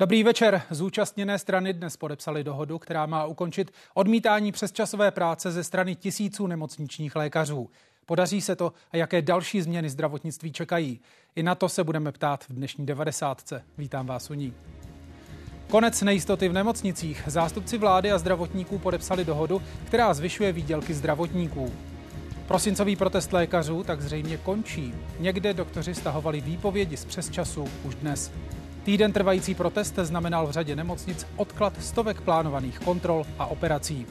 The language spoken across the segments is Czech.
Dobrý večer. Zúčastněné strany dnes podepsali dohodu, která má ukončit odmítání přesčasové práce ze strany tisíců nemocničních lékařů. Podaří se to a jaké další změny zdravotnictví čekají? I na to se budeme ptát v dnešní 90. Vítám vás u ní. Konec nejistoty v nemocnicích. Zástupci vlády a zdravotníků podepsali dohodu, která zvyšuje výdělky zdravotníků. Prosincový protest lékařů tak zřejmě končí. Někde doktoři stahovali výpovědi z přesčasu už dnes. Týden trvající protest znamenal v řadě nemocnic odklad stovek plánovaných kontrol a operací.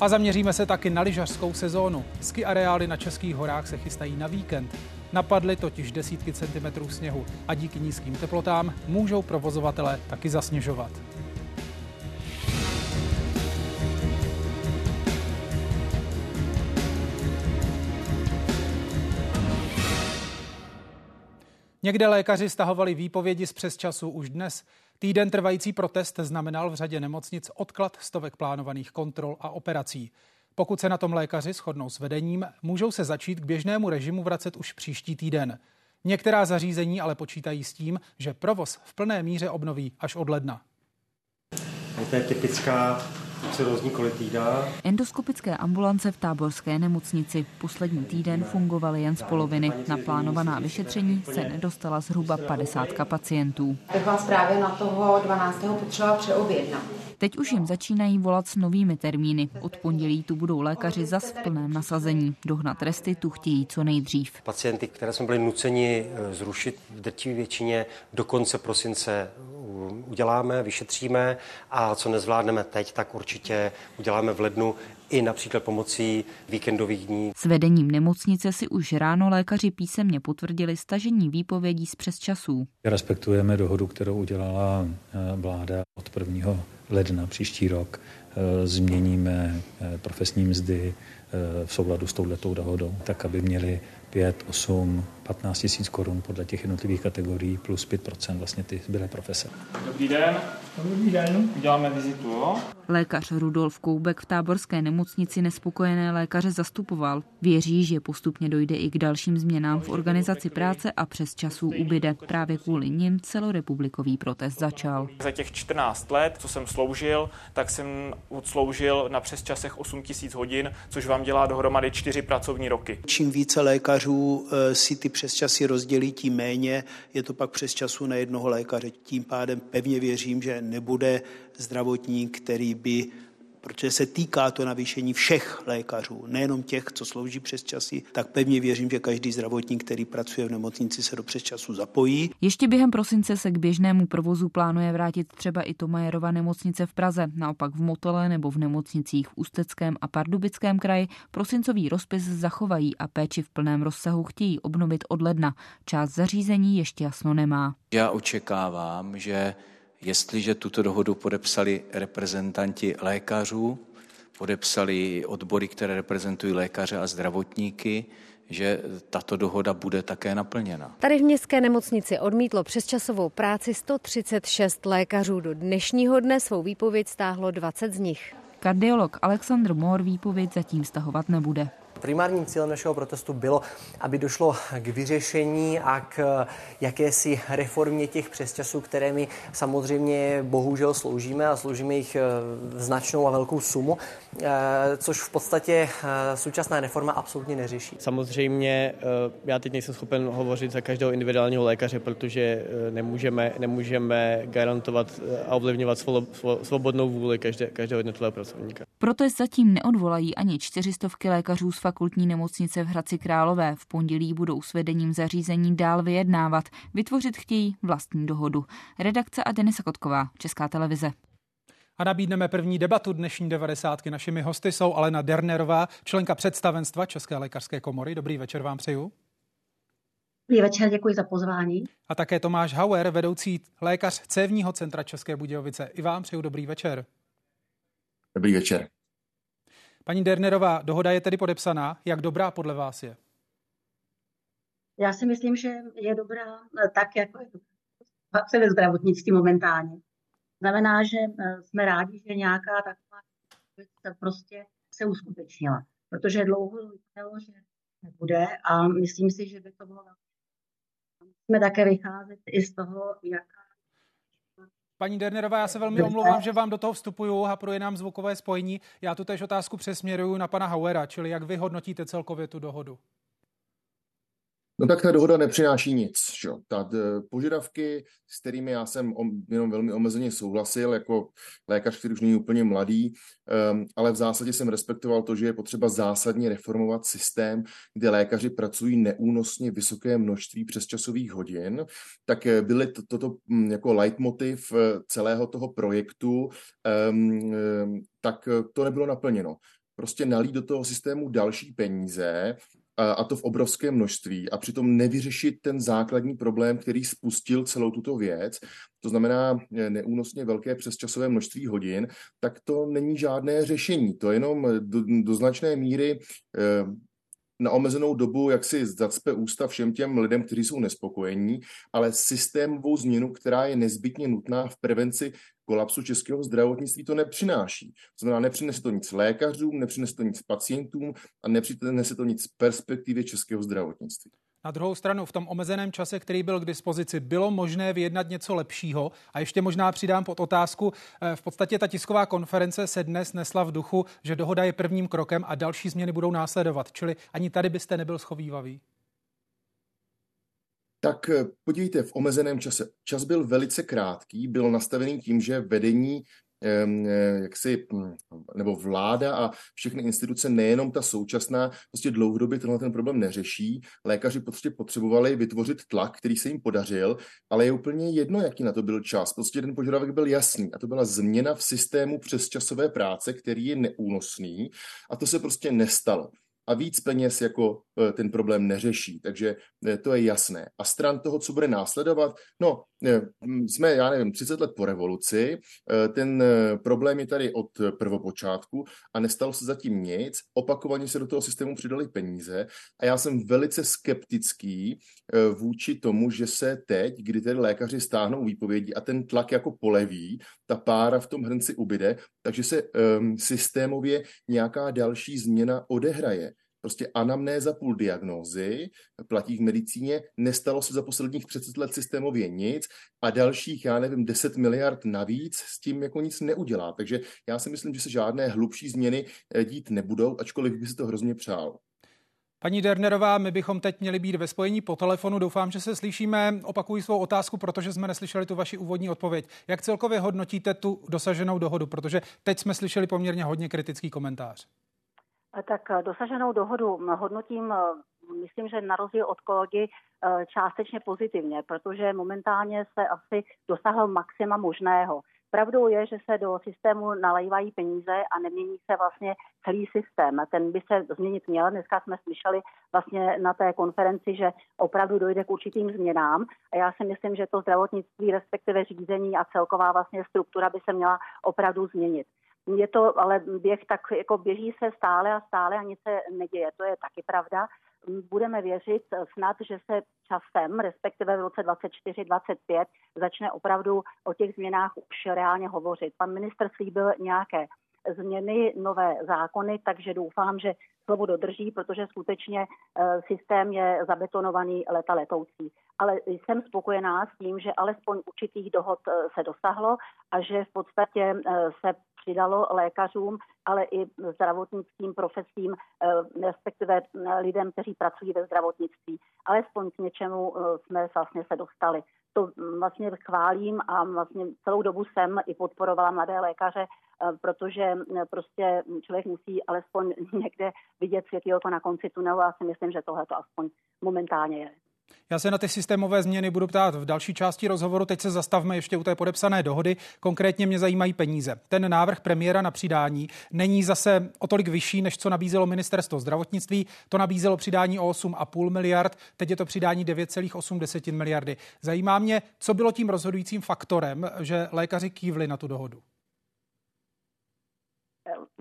A zaměříme se taky na lyžařskou sezónu. Ski areály na Českých horách se chystají na víkend. Napadly totiž desítky centimetrů sněhu a díky nízkým teplotám můžou provozovatelé taky zasněžovat. Někde lékaři stahovali výpovědi z přesčasu už dnes. Týden trvající protest znamenal v řadě nemocnic odklad stovek plánovaných kontrol a operací. Pokud se na tom lékaři shodnou s vedením, můžou se začít k běžnému režimu vracet už příští týden. Některá zařízení ale počítají s tím, že provoz v plné míře obnoví až od ledna. To je typická cirrózní kolitída. Endoskopické ambulance v táborské nemocnici poslední týden fungovaly jen z poloviny. Na plánovaná vyšetření se nedostala zhruba 50 pacientů. Tak vás právě na toho 12. potřeba přeobjednat. Teď už jim začínají volat s novými termíny. Od pondělí tu budou lékaři zas v plném nasazení. Dohnat resty tu chtějí co nejdřív. Pacienty, které jsme byli nuceni eh, zrušit v drtivé většině do konce prosince uděláme, vyšetříme a co nezvládneme teď, tak určitě uděláme v lednu i například pomocí víkendových dní. S vedením nemocnice si už ráno lékaři písemně potvrdili stažení výpovědí z přesčasů. Respektujeme dohodu, kterou udělala eh, vláda od 1. ledna příští rok. Eh, změníme eh, profesní mzdy v souladu s touhletou dohodou, tak aby měli 5, 8, 15 tisíc korun podle těch jednotlivých kategorií plus 5% vlastně ty zbylé profese. Dobrý den. Dobrý den. Uděláme vizitu, jo? Lékař Rudolf Koubek v táborské nemocnici nespokojené lékaře zastupoval. Věří, že postupně dojde i k dalším změnám v organizaci práce a přes časů ubyde. Právě kvůli nim celorepublikový protest začal. Za těch 14 let, co jsem sloužil, tak jsem odsloužil na přes časech 8 tisíc hodin, což vám dělá dohromady 4 pracovní roky. Čím více lékařů eh, si ty přes časy rozdělí, tím méně je to pak přes času na jednoho lékaře. Tím pádem pevně věřím, že nebude zdravotník, který by protože se týká to navýšení všech lékařů, nejenom těch, co slouží přes časy, tak pevně věřím, že každý zdravotník, který pracuje v nemocnici, se do přesčasu zapojí. Ještě během prosince se k běžnému provozu plánuje vrátit třeba i Tomajerova nemocnice v Praze. Naopak v Motole nebo v nemocnicích v Ústeckém a Pardubickém kraji prosincový rozpis zachovají a péči v plném rozsahu chtějí obnovit od ledna. Část zařízení ještě jasno nemá. Já očekávám, že jestliže tuto dohodu podepsali reprezentanti lékařů, podepsali odbory, které reprezentují lékaře a zdravotníky, že tato dohoda bude také naplněna. Tady v městské nemocnici odmítlo přesčasovou práci 136 lékařů. Do dnešního dne svou výpověď stáhlo 20 z nich. Kardiolog Alexandr Mohr výpověď zatím stahovat nebude. Primárním cílem našeho protestu bylo, aby došlo k vyřešení a k jakési reformě těch přesčasů, které my samozřejmě bohužel sloužíme a sloužíme jich eh, značnou a velkou sumu, eh, což v podstatě eh, současná reforma absolutně neřeší. Samozřejmě já teď nejsem schopen hovořit za každého individuálního lékaře, protože nemůžeme, nemůžeme garantovat a ovlivňovat svobodnou vůli každé, každého jednotlivého pracovníka. Protest zatím neodvolají ani čtyřistovky lékařů z fakultní nemocnice v Hradci Králové. V pondělí budou s vedením zařízení dál vyjednávat. Vytvořit chtějí vlastní dohodu. Redakce a Denisa Kotková, Česká televize. A nabídneme první debatu dnešní devadesátky. Našimi hosty jsou Alena Dernerová, členka představenstva České lékařské komory. Dobrý večer vám přeju. Dobrý večer, děkuji za pozvání. A také Tomáš Hauer, vedoucí lékař Cévního centra České Budějovice. I vám přeju dobrý večer. Dobrý večer. Paní Dernerová, dohoda je tedy podepsaná. Jak dobrá podle vás je? Já si myslím, že je dobrá eh, tak, jako je ve zdravotnictví momentálně. Znamená, že eh, jsme rádi, že nějaká taková věc prostě se uskutečnila. Protože dlouho vypadalo, že nebude a myslím si, že by to bylo Musíme také vycházet i z toho, jaká Paní Dernerová, já se velmi omlouvám, že vám do toho vstupuju a pro nám zvukové spojení. Já tu tež otázku přesměruju na pana Hauera, čili jak vy hodnotíte celkově tu dohodu? No tak ta dohoda nepřináší nic. Že? Ta požadavky, s kterými já jsem jenom velmi omezeně souhlasil, jako lékař, který už není úplně mladý, um, ale v zásadě jsem respektoval to, že je potřeba zásadně reformovat systém, kde lékaři pracují neúnosně vysoké množství přesčasových hodin, tak eh, byly to, toto hm, jako leitmotiv eh, celého toho projektu, um, tak eh, to nebylo naplněno prostě nalít do toho systému další peníze, a to v obrovském množství a přitom nevyřešit ten základní problém, který spustil celou tuto věc, to znamená e, neúnosně velké přesčasové množství hodin, tak to není žádné řešení. To jenom do, do značné míry e, na omezenou dobu, jak si zacpe ústa všem těm lidem, kteří jsou nespokojení, ale systémovou změnu, která je nezbytně nutná v prevenci kolapsu českého zdravotnictví to nepřináší. To znamená, nepřinese to nic lékařům, nepřinese to nic pacientům a nepřinese to nic perspektivě českého zdravotnictví. Na druhou stranu, v tom omezeném čase, který byl k dispozici, bylo možné vyjednat něco lepšího. A ještě možná přidám pod otázku, eh, v podstatě ta tisková konference se dnes nesla v duchu, že dohoda je prvním krokem a další změny budou následovat. Čili ani tady byste nebyl schovývavý tak eh, podívejte, v omezeném čase. Čas byl velice krátký, byl nastavený tím, že vedení eh, jak si, hm, nebo vláda a všechny instituce, nejenom ta současná, prostě dlouhodobě tenhle ten problém neřeší. Lékaři prostě potřebovali vytvořit tlak, který se jim podařil, ale je úplně jedno, jaký na to byl čas. Prostě ten požadavek byl jasný a to byla změna v systému přesčasové práce, který je neúnosný a to se prostě nestalo a víc peněz jako e, ten problém neřeší. Takže e, to je jasné. A stran toho, co bude následovat, no, jsme, já nevím, 30 let po revoluci, ten problém je tady od prvopočátku a nestalo se zatím nic. Opakovaně se do toho systému přidali peníze a já jsem velice skeptický vůči tomu, že se teď, kdy tedy lékaři stáhnou výpovědi a ten tlak jako poleví, ta pára v tom hrnci ubyde, takže se um, systémově nějaká další změna odehraje. Prostě anamnéza půl diagnózy platí v medicíně, nestalo se za posledních 30 let systémově nic a dalších, já nevím, 10 miliard navíc s tím jako nic neudělá. Takže já si myslím, že se žádné hlubší změny eh, dít nebudou, ačkoliv by si to hrozně přál. Paní Dernerová, my bychom teď měli být ve spojení po telefonu. Doufám, že se slyšíme. Opakuji svou otázku, protože jsme neslyšeli tu vaši úvodní odpověď. Jak celkově hodnotíte tu dosaženou dohodu? Protože teď jsme slyšeli poměrně hodně kritický komentář. Tak eh, dosaženou dohodu hodnotím, eh, myslím, že na rozdíl od kolegy eh, částečně pozitivně, protože momentálně se asi dosáhlo maxima možného. Pravdou je, že se do systému nalejvají peníze a nemění se vlastně celý systém. Ten by se změnit měl. Dneska jsme slyšeli vlastně na té konferenci, že opravdu dojde k určitým změnám. A já si myslím, že to zdravotnictví, respektive řízení a celková vlastně struktura by se měla opravdu změnit. Je to ale běh tak jako běží se stále a stále a nic se neděje. To je taky pravda. Budeme věřit snad, že se časem, respektive v roce 2024-2025, začne opravdu o těch změnách už reálně hovořit. Pan ministr slíbil nějaké změny, nové zákony, takže doufám, že slovo dodrží, protože skutečně eh, systém je zabetonovaný leta letoucí. Ale jsem spokojená s tím, že alespoň určitých dohod eh, se dosahlo a že v podstatě eh, se přidalo lékařům, ale i zdravotnickým profesím, respektive lidem, kteří pracují ve zdravotnictví. Alespoň k něčemu jsme vlastně se dostali to vlastně chválím a vlastně celou dobu jsem i podporovala mladé lékaře, eh, protože eh, prostě člověk musí alespoň někde vidět světýlko na konci tunelu a si myslím, že tohle to aspoň momentálně je. Já se na ty systémové změny budu ptát v další části rozhovoru. Teď se zastavme ještě u té podepsané dohody. Konkrétně mě zajímají peníze. Ten návrh premiéra na přidání není zase o tolik vyšší, než co nabízelo ministerstvo zdravotnictví. To nabízelo přidání o 8,5 miliard, teď je to přidání 9,8 miliardy. Zajímá mě, co bylo tím rozhodujícím faktorem, že lékaři kývli na tu dohodu.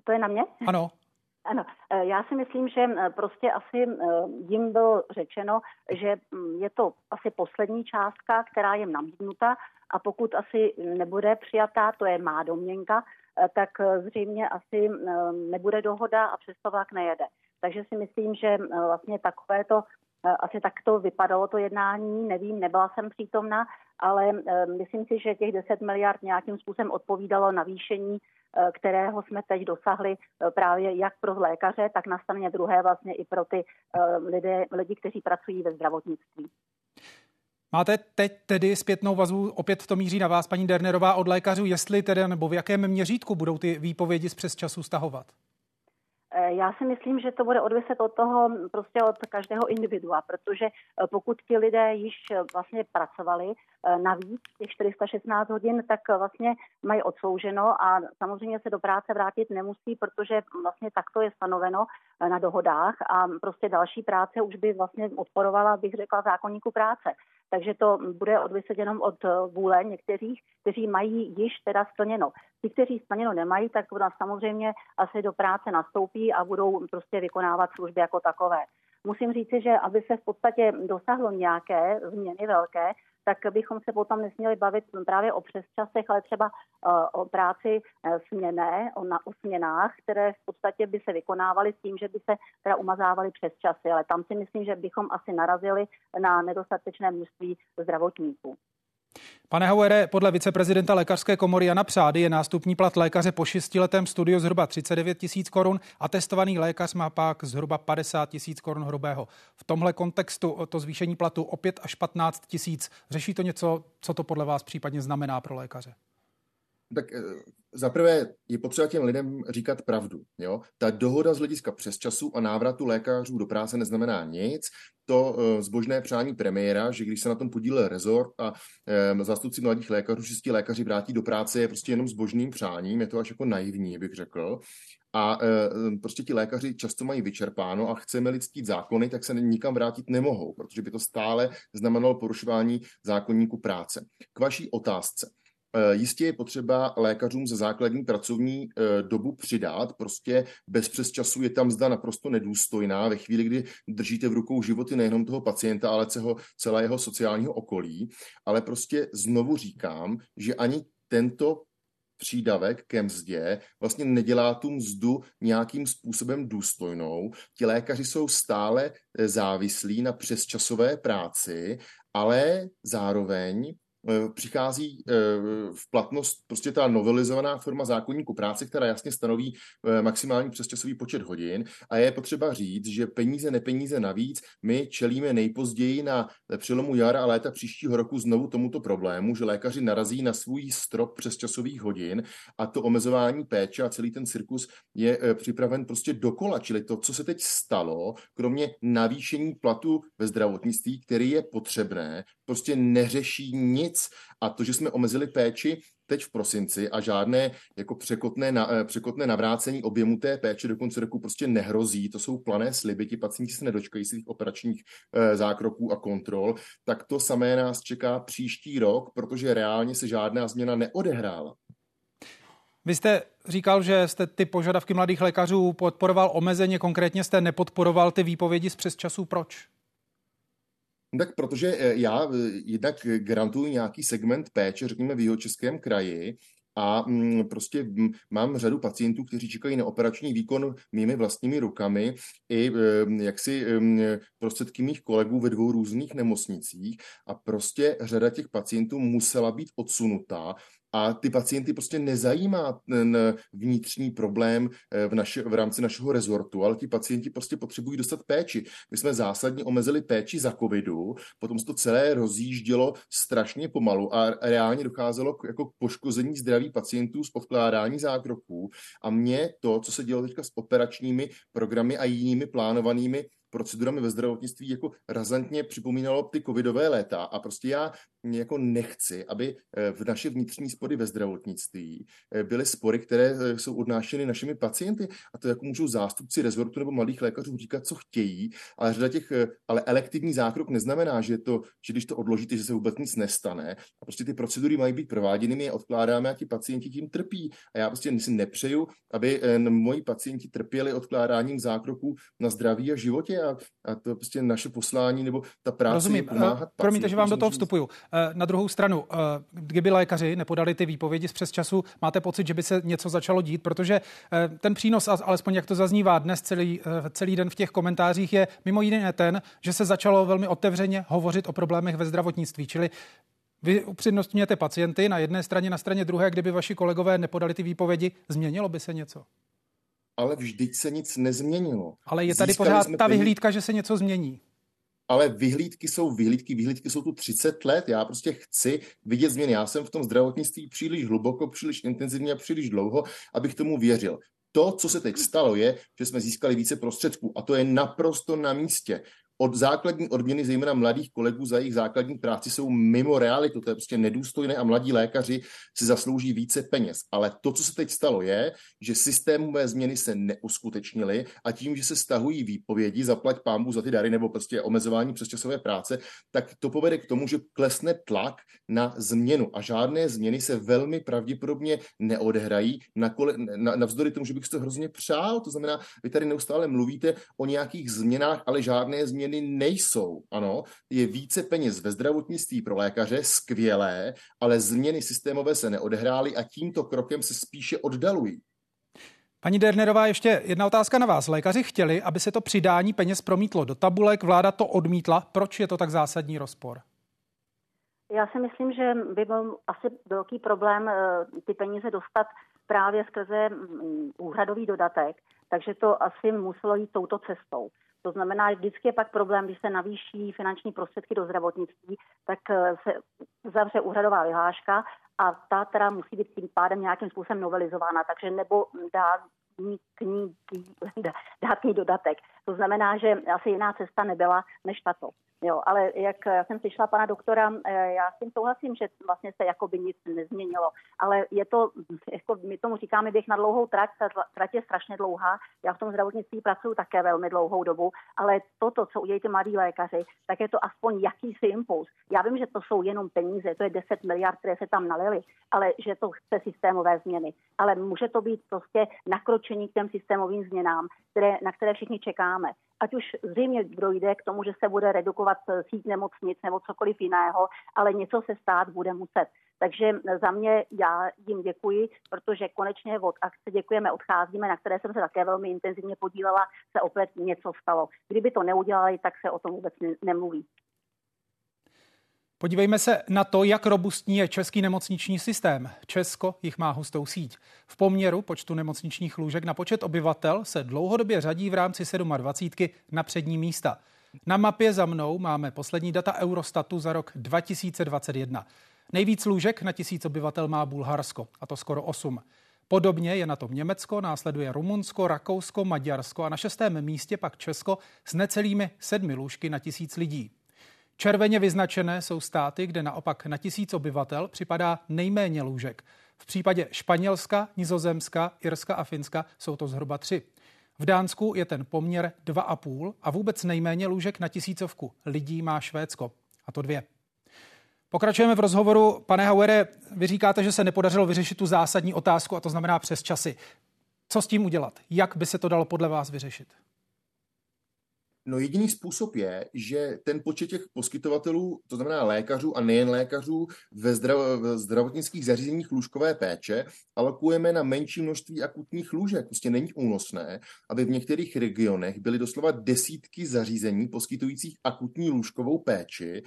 To je na mě? Ano. Ano, e, já si myslím, že prostě asi e, jim bylo řečeno, že je to asi poslední částka, která je nabídnuta a pokud asi nebude přijatá, to je má domněnka, e, tak zřejmě asi nebude dohoda a přesto vlak nejede. Takže si myslím, že vlastně takovéto asi tak to vypadalo to jednání, nevím, nebyla jsem přítomna, ale myslím si, že těch 10 miliard nějakým způsobem odpovídalo navýšení, kterého jsme teď dosahli právě jak pro lékaře, tak na straně druhé vlastně i pro ty lidé, lidi, kteří pracují ve zdravotnictví. Máte teď tedy zpětnou vazbu, opět to míří na vás, paní Dernerová, od lékařů, jestli tedy nebo v jakém měřítku budou ty výpovědi z přes času stahovat? Eh, já si myslím, že to bude odviset od toho, prostě od každého individua, protože eh, pokud ti lidé již eh, vlastně pracovali navíc těch 416 hodin, tak vlastně mají odslouženo a samozřejmě se do práce vrátit nemusí, protože vlastně takto je stanoveno na dohodách a prostě další práce už by vlastně odporovala, bych řekla, zákonníku práce. Takže to bude odviset jenom od vůle některých, kteří mají již teda splněno. Ti, kteří splněno nemají, tak samozřejmě asi do práce nastoupí a budou prostě vykonávat služby jako takové. Musím říci, že aby se v podstatě dosáhlo nějaké změny velké, tak bychom se potom nesměli bavit právě o přesčasech, ale třeba uh, o práci uh, směné, o, na, o směnách, které v podstatě by se vykonávaly s tím, že by se teda umazávaly přes časy. Ale tam si myslím, že bychom asi narazili na nedostatečné množství zdravotníků. Pane Hauere, podle viceprezidenta lékařské komory Jana Přády je nástupní plat lékaře po šestiletém studiu zhruba 39 tisíc korun a testovaný lékař má pak zhruba 50 tisíc korun hrubého. V tomhle kontextu to zvýšení platu o 5 až 15 tisíc. Řeší to něco, co to podle vás případně znamená pro lékaře? Tak eh, zaprvé je potřeba těm lidem říkat pravdu. Jo? Ta dohoda z hlediska přes času a návratu lékařů do práce neznamená nic. To uh, zbožné přání premiéra, že když se na tom podílel rezort a um, zástupci mladých lékařů, že ti lékaři vrátí do práce, je prostě jenom zbožným přáním, je to až jako naivní, bych řekl. A prostě ti lékaři často mají vyčerpáno a chceme lidský zákony, tak se nikam vrátit nemohou, protože by to stále znamenalo porušování zákonníku práce. K vaší otázce. Eh, jistě je potřeba lékařům za základní pracovní eh, dobu přidat, prostě bez přesčasu je tam zda naprosto nedůstojná ve chvíli, kdy držíte v rukou životy nejenom toho pacienta, ale celého, celého sociálního okolí. Ale prostě znovu říkám, že ani tento přídavek ke mzdě vlastně nedělá tu mzdu nějakým způsobem důstojnou. Ti lékaři jsou stále eh, závislí na přesčasové práci, ale zároveň přichází eh, v platnost prostě ta novelizovaná forma zákonníku práce, která jasně stanoví eh, maximální přesčasový počet hodin a je potřeba říct, že peníze, nepeníze navíc, my čelíme nejpozději na přelomu jara a léta příštího roku znovu tomuto problému, že lékaři narazí na svůj strop přesčasových hodin a to omezování péče a celý ten cirkus je připraven prostě dokola, čili to, co se teď stalo, kromě navýšení platu ve zdravotnictví, který je potřebné, prostě neřeší nic. A to, že jsme omezili péči teď v prosinci a žádné jako překotné, na, eh, překotné navrácení objemu té péče do konce roku prostě nehrozí, to jsou plané sliby, ti pacienti se nedočkají svých operačních e, zákroků a kontrol, tak to samé nás čeká příští rok, protože reálně se žádná změna neodehrála. Vy jste říkal, že jste ty požadavky mladých lékařů podporoval omezeně, konkrétně jste nepodporoval ty výpovědi z přesčasů. Proč? Tak protože eh, já eh, jednak garantuji nějaký segment péče, řekněme v jeho českém kraji, a mm, prostě mm, mám řadu pacientů, kteří čekají na operační výkon mými vlastními rukami i eh, jaksi prostředky mých kolegů ve dvou různých nemocnicích a prostě řada těch pacientů musela být odsunutá a ty pacienty prostě nezajímá ten vnitřní problém eh, v, naši, v rámci našeho rezortu, ale ti pacienti prostě potřebují dostat péči. My jsme zásadně omezili péči za covidu, potom se to celé rozjíždělo strašně pomalu a reálně docházelo k, jako k poškození zdraví pacientů z odkládání zákroků a mě to, co se dělo teďka s operačními programy a jinými plánovanými procedurami ve zdravotnictví jako razantně připomínalo ty covidové léta a prostě já jako nechci, aby eh, v naše vnitřní spory ve zdravotnictví eh, byly spory, které eh, jsou odnášeny našimi pacienty a to jako můžou zástupci rezortu nebo mladých lékařů říkat, co chtějí, ale řada těch, ale elektivní zákrok neznamená, že to, že když to odložíte, že se vůbec nic nestane. A prostě ty procedury mají být prováděny, my je odkládáme a ti pacienti tím trpí. A já prostě si nepřeju, aby moji pacienti trpěli odkládáním zákroků na zdraví a životě a, a to je prostě naše poslání nebo ta práce Rozumím. je pomáhat Promiňte, že vám do toho vstupuju. Na druhou stranu, kdyby lékaři nepodali ty výpovědi z přes času, máte pocit, že by se něco začalo dít, protože ten přínos, alespoň jak to zaznívá dnes celý, celý den v těch komentářích, je mimo jiné ten, že se začalo velmi otevřeně hovořit o problémech ve zdravotnictví. Čili vy upřednostňujete pacienty na jedné straně, na straně druhé, kdyby vaši kolegové nepodali ty výpovědi, změnilo by se něco? Ale vždyť se nic nezměnilo. Ale je tady Získali pořád ta vyhlídka, že se něco změní. Ale vyhlídky jsou vyhlídky, vyhlídky jsou tu 30 let. Já prostě chci vidět změny. Já jsem v tom zdravotnictví příliš hluboko, příliš intenzivně a příliš dlouho, abych tomu věřil. To, co se teď stalo, je, že jsme získali více prostředků a to je naprosto na místě od základní odměny, zejména mladých kolegů za jejich základní práci, jsou mimo realitu. To je prostě nedůstojné a mladí lékaři si zaslouží více peněz. Ale to, co se teď stalo, je, že systémové změny se neuskutečnily a tím, že se stahují výpovědi, zaplať pámbu za ty dary nebo prostě omezování přesčasové práce, tak to povede k tomu, že klesne tlak na změnu a žádné změny se velmi pravděpodobně neodehrají, navzdory tomu, že bych si to hrozně přál. To znamená, vy tady neustále mluvíte o nějakých změnách, ale žádné změny změny nejsou. Ano, je více peněz ve zdravotnictví pro lékaře, skvělé, ale změny systémové se neodehrály a tímto krokem se spíše oddalují. Paní Dernerová, ještě jedna otázka na vás. Lékaři chtěli, aby se to přidání peněz promítlo do tabulek, vláda to odmítla. Proč je to tak zásadní rozpor? Já si myslím, že by byl asi velký problém eh, ty peníze dostat právě skrze mm, úhradový dodatek, takže to asi muselo jít touto cestou. To znamená, že vždycky je pak problém, když se navýší finanční prostředky do zdravotnictví, tak eh, se zavře úhradová vyhláška a ta teda musí být tím pádem nějakým způsobem novelizována, takže nebo dá k ní, dát dodatek. To znamená, že asi jiná cesta nebyla než tato. Jo, ale jak já jsem slyšela pana doktora, eh, já s tím souhlasím, že vlastně se jako by nic nezměnilo, ale je to, jako my tomu říkáme běh na dlouhou trať, ta trať je strašně dlouhá, já v tom zdravotnictví pracuji také velmi dlouhou dobu, ale toto, co udělají ty mladí lékaři, tak je to aspoň jakýsi impuls. Já vím, že to jsou jenom peníze, to je 10 miliard, které se tam nalili, ale že to chce systémové změny. Ale může to být prostě nakročení k těm systémovým změnám, které, na které všichni čekáme ať už zřejmě dojde k tomu, že se bude redukovat eh, síť nemocnic nebo cokoliv jiného, ale něco se stát bude muset. Takže za mě já jim děkuji, protože konečně od akce děkujeme, odcházíme, na které jsem se také velmi intenzivně podílela, se opět něco stalo. Kdyby to neudělali, tak se o tom vůbec nemluví. Podívejme se na to, jak robustní je český nemocniční systém. Česko jich má hustou síť. V poměru počtu nemocničních lůžek na počet obyvatel se dlouhodobě řadí v rámci 27 na přední místa. Na mapě za mnou máme poslední data Eurostatu za rok 2021. Nejvíc lůžek na tisíc obyvatel má Bulharsko, a to skoro 8. Podobně je na tom Německo, následuje Rumunsko, Rakousko, Maďarsko a na šestém místě pak Česko s necelými sedmi lůžky na tisíc lidí. Červeně vyznačené jsou státy, kde naopak na tisíc obyvatel připadá nejméně lůžek. V případě Španělska, Nizozemska, Irska a Finska jsou to zhruba tři. V Dánsku je ten poměr 2,5 a vůbec nejméně lůžek na tisícovku lidí má Švédsko, a to dvě. Pokračujeme v rozhovoru. Pane Hauere, vy říkáte, že se nepodařilo vyřešit tu zásadní otázku, a to znamená přes časy. Co s tím udělat? Jak by se to dalo podle vás vyřešit? No jediný způsob je, že ten počet těch poskytovatelů, to znamená lékařů a nejen lékařů ve, zdrav, v zdravotnických zařízeních lůžkové péče, alokujeme na menší množství akutních lůžek. Prostě není únosné, aby v některých regionech byly doslova desítky zařízení poskytujících akutní lůžkovou péči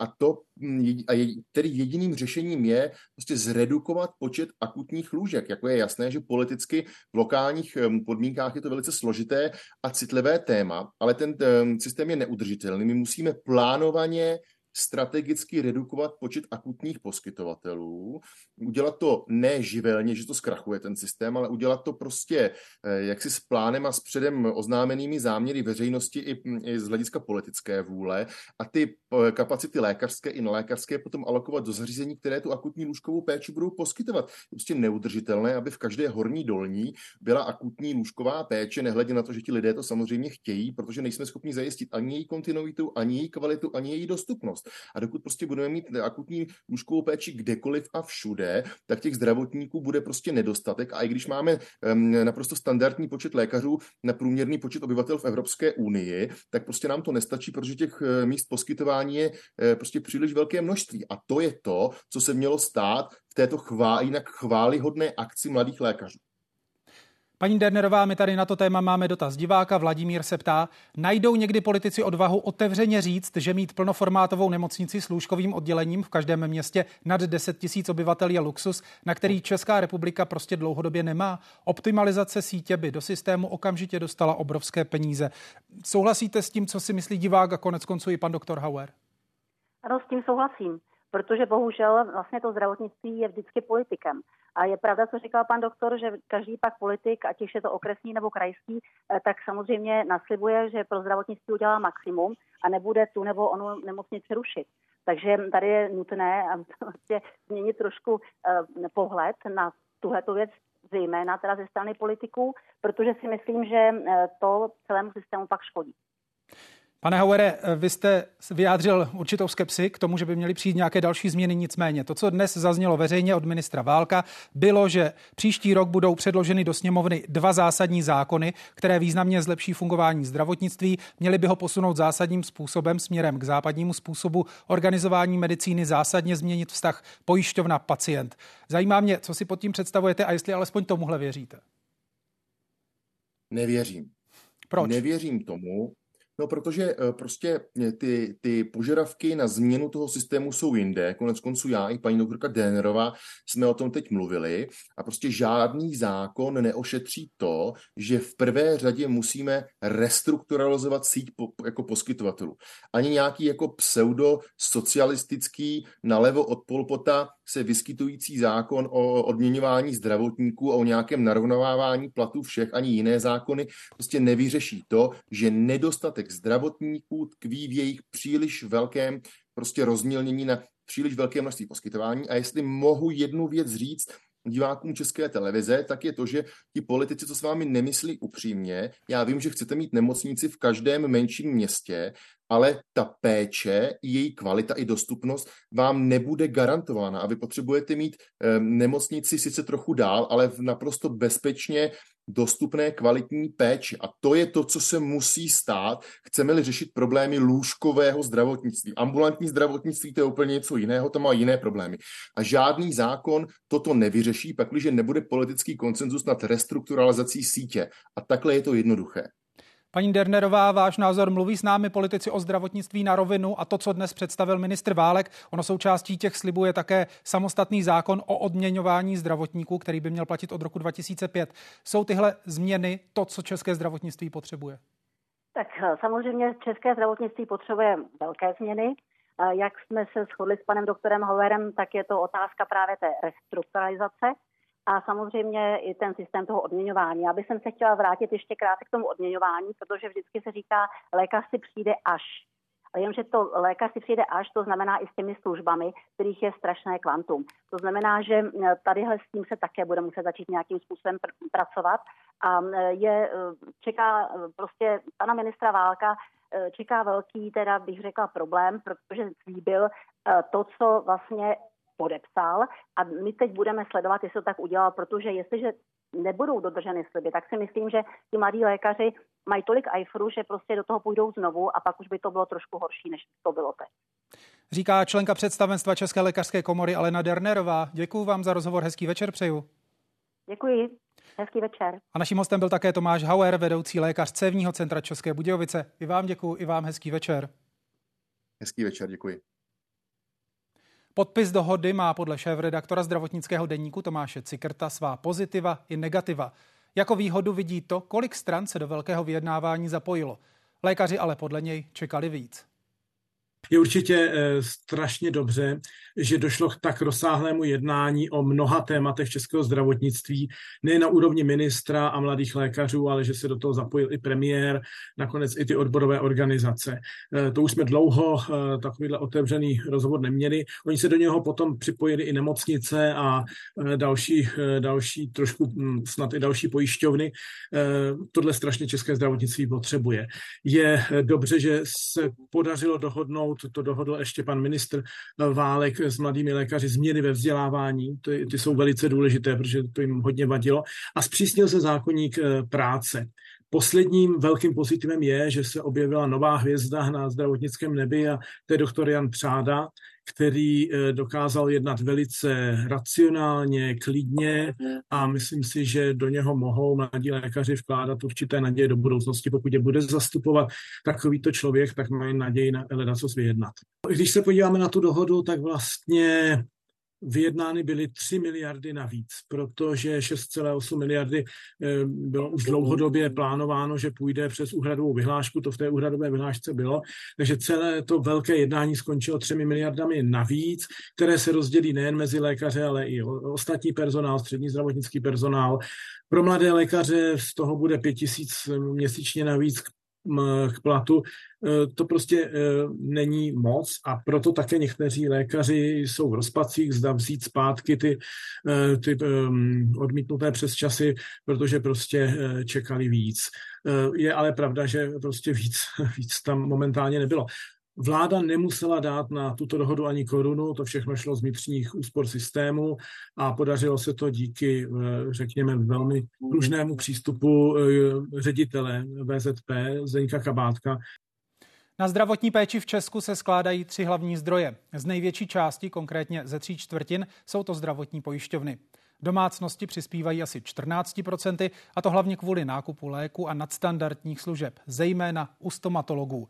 a to, mm, a je, tedy jediným řešením je prostě zredukovat počet akutních lůžek. Jako je jasné, že politicky v lokálních podmínkách je to velice složité a citlivé téma, ale ten systém je neudržitelný. My musíme plánovaně strategicky redukovat počet akutních poskytovatelů, udělat to ne živelně, že to zkrachuje ten systém, ale udělat to prostě eh, jaksi s plánem a s předem oznámenými záměry veřejnosti i, i z hlediska politické vůle a ty eh, kapacity lékařské i nelékařské potom alokovat do zařízení, které tu akutní lůžkovou péči budou poskytovat. Je prostě neudržitelné, aby v každé horní dolní byla akutní lůžková péče, nehledě na to, že ti lidé to samozřejmě chtějí, protože nejsme schopni zajistit ani její kontinuitu, ani její kvalitu, ani její dostupnost. Dostupnost. A dokud prostě budeme mít akutní lůžkovou péči kdekoliv a všude, tak těch zdravotníků bude prostě nedostatek. A i když máme naprosto standardní počet lékařů na průměrný počet obyvatel v Evropské unii, tak prostě nám to nestačí, protože těch eh, míst poskytování je eh, prostě příliš velké množství. A to je to, co se mělo stát v této chvá, jinak chválihodné akci mladých lékařů. Paní Dernerová, my tady na to téma máme dotaz diváka. Vladimír se ptá, najdou někdy politici odvahu otevřeně říct, že mít plnoformátovou nemocnici s lůžkovým oddělením v každém městě nad 10 tisíc obyvatel je luxus, na který Česká republika prostě dlouhodobě nemá. Optimalizace sítě by do systému okamžitě dostala obrovské peníze. Souhlasíte s tím, co si myslí divák a konec konců i pan doktor Hauer? Ano, s tím souhlasím, protože bohužel vlastně to zdravotnictví je vždycky politikem. A je pravda, co říkal pan doktor, že každý pak politik, ať už je to okresní nebo krajský, eh, tak samozřejmě naslibuje, že pro zdravotnictví udělá maximum a nebude tu nebo onu nemocnici rušit. Takže tady je nutné vlastně změnit trošku eh, pohled na tuhleto věc, zejména teda ze strany politiků, protože si myslím, že eh, to celému systému pak škodí. Pane Hauere, vy jste vyjádřil určitou skepsi k tomu, že by měly přijít nějaké další změny, nicméně to, co dnes zaznělo veřejně od ministra Válka, bylo, že příští rok budou předloženy do sněmovny dva zásadní zákony, které významně zlepší fungování zdravotnictví. Měly by ho posunout zásadním způsobem směrem k západnímu způsobu organizování medicíny, zásadně změnit vztah pojišťovna-pacient. Zajímá mě, co si pod tím představujete a jestli alespoň tomuhle věříte. Nevěřím. Proč? Nevěřím tomu, No, protože eh, prostě eh, ty, ty požadavky na změnu toho systému jsou jinde. Konec konců já i paní doktorka Dénerová jsme o tom teď mluvili a prostě žádný zákon neošetří to, že v prvé řadě musíme restrukturalizovat síť po, jako poskytovatelů. Ani nějaký jako pseudo socialistický nalevo od Polpota se vyskytující zákon o odměňování zdravotníků a o nějakém narovnovávání platů všech, ani jiné zákony prostě nevyřeší to, že nedostatek zdravotníků tkví v jejich příliš velkém prostě rozmělnění na příliš velké množství poskytování. A jestli mohu jednu věc říct, divákům České televize, tak je to, že ti politici, co s vámi nemyslí upřímně, já vím, že chcete mít nemocnici v každém menším městě, ale ta péče, její kvalita i dostupnost vám nebude garantována a vy potřebujete mít eh, nemocnici sice trochu dál, ale v naprosto bezpečně dostupné kvalitní péči. A to je to, co se musí stát, chceme-li řešit problémy lůžkového zdravotnictví. Ambulantní zdravotnictví to je úplně něco jiného, to má jiné problémy. A žádný zákon toto nevyřeší, pakliže nebude politický konsenzus nad restrukturalizací sítě. A takhle je to jednoduché. Paní Dernerová, váš názor mluví s námi politici o zdravotnictví na rovinu a to, co dnes představil ministr Válek, ono součástí těch slibů je také samostatný zákon o odměňování zdravotníků, který by měl platit od roku 2005. Jsou tyhle změny to, co české zdravotnictví potřebuje? Tak eh, samozřejmě české zdravotnictví potřebuje velké změny. Eh, jak jsme se shodli s panem doktorem Hoverem, tak je to otázka právě té restrukturalizace a samozřejmě i ten systém toho odměňování. Já bych se chtěla vrátit ještě krátce k tomu odměňování, protože vždycky se říká, lékař si přijde až. A jenže to lékař si přijde až, to znamená i s těmi službami, kterých je strašné kvantum. To znamená, že tadyhle s tím se také bude muset začít nějakým způsobem pr- pracovat a je, čeká prostě pana ministra Válka, čeká velký, teda bych řekla, problém, protože slíbil to, co vlastně podepsal a my teď budeme sledovat, jestli to tak udělal, protože jestliže nebudou dodrženy sliby, tak si myslím, že ti mladí lékaři mají tolik ajfru, že prostě do toho půjdou znovu a pak už by to bylo trošku horší, než to bylo teď. Říká členka představenstva České lékařské komory Alena Dernerová. Děkuji vám za rozhovor, hezký večer přeju. Děkuji. Hezký večer. A naším hostem byl také Tomáš Hauer, vedoucí lékař Cévního centra České Budějovice. I vám děkuji, i vám hezký večer. Hezký večer, děkuji. Podpis dohody má podle šéf-redaktora zdravotnického denníku Tomáše Cikrta svá pozitiva i negativa. Jako výhodu vidí to, kolik stran se do velkého vyjednávání zapojilo. Lékaři ale podle něj čekali víc. Je určitě eh, strašně dobře, že došlo k tak rozsáhlému jednání o mnoha tématech českého zdravotnictví, ne na úrovni ministra a mladých lékařů, ale že se do toho zapojil i premiér, nakonec i ty odborové organizace. Eh, to už jsme dlouho eh, takovýhle otevřený rozhovor neměli. Oni se do něho potom připojili i nemocnice a další, další trošku hm, snad i další pojišťovny. Tohle strašně české zdravotnictví potřebuje. Je dobře, že se podařilo dohodnout to, dohodl ještě pan ministr Válek s mladými lékaři, změny ve vzdělávání, ty, ty jsou velice důležité, protože to jim hodně vadilo. A zpřísnil se zákonník práce. Posledním velkým pozitivem je, že se objevila nová hvězda na zdravotnickém nebi a to je doktor Jan Přáda, který eh, dokázal jednat velice racionálně, klidně a myslím si, že do něho mohou mladí lékaři vkládat určité naděje do budoucnosti. Pokud je bude zastupovat takovýto člověk, tak mají naději na co vyjednat. Když se podíváme na tu dohodu, tak vlastně vyjednány byly 3 miliardy navíc, protože 6,8 miliardy eh, bylo už dlouhodobě plánováno, že půjde přes úhradovou vyhlášku, to v té úhradové vyhlášce bylo, takže celé to velké jednání skončilo 3 miliardami navíc, které se rozdělí nejen mezi lékaře, ale i ostatní personál, střední zdravotnický personál. Pro mladé lékaře z toho bude 5 tisíc měsíčně navíc k platu, e, to prostě e, není moc a proto také někteří lékaři jsou v rozpacích, zda vzít zpátky ty, e, ty odmítnuté přes časy, protože prostě čekali víc. Je ale pravda, že prostě víc, víc tam momentálně nebylo. Vláda nemusela dát na tuto dohodu ani korunu, to všechno šlo z vnitřních úspor systému a podařilo se to díky, eh, řekněme, velmi pružnému přístupu eh, ředitele VZP Zdeňka Kabátka. Na zdravotní péči v Česku se skládají tři hlavní zdroje. Z největší části, konkrétně ze tří čtvrtin, jsou to zdravotní pojišťovny. Domácnosti přispívají asi 14%, a to hlavně kvůli nákupu léku a nadstandardních služeb, zejména u stomatologů.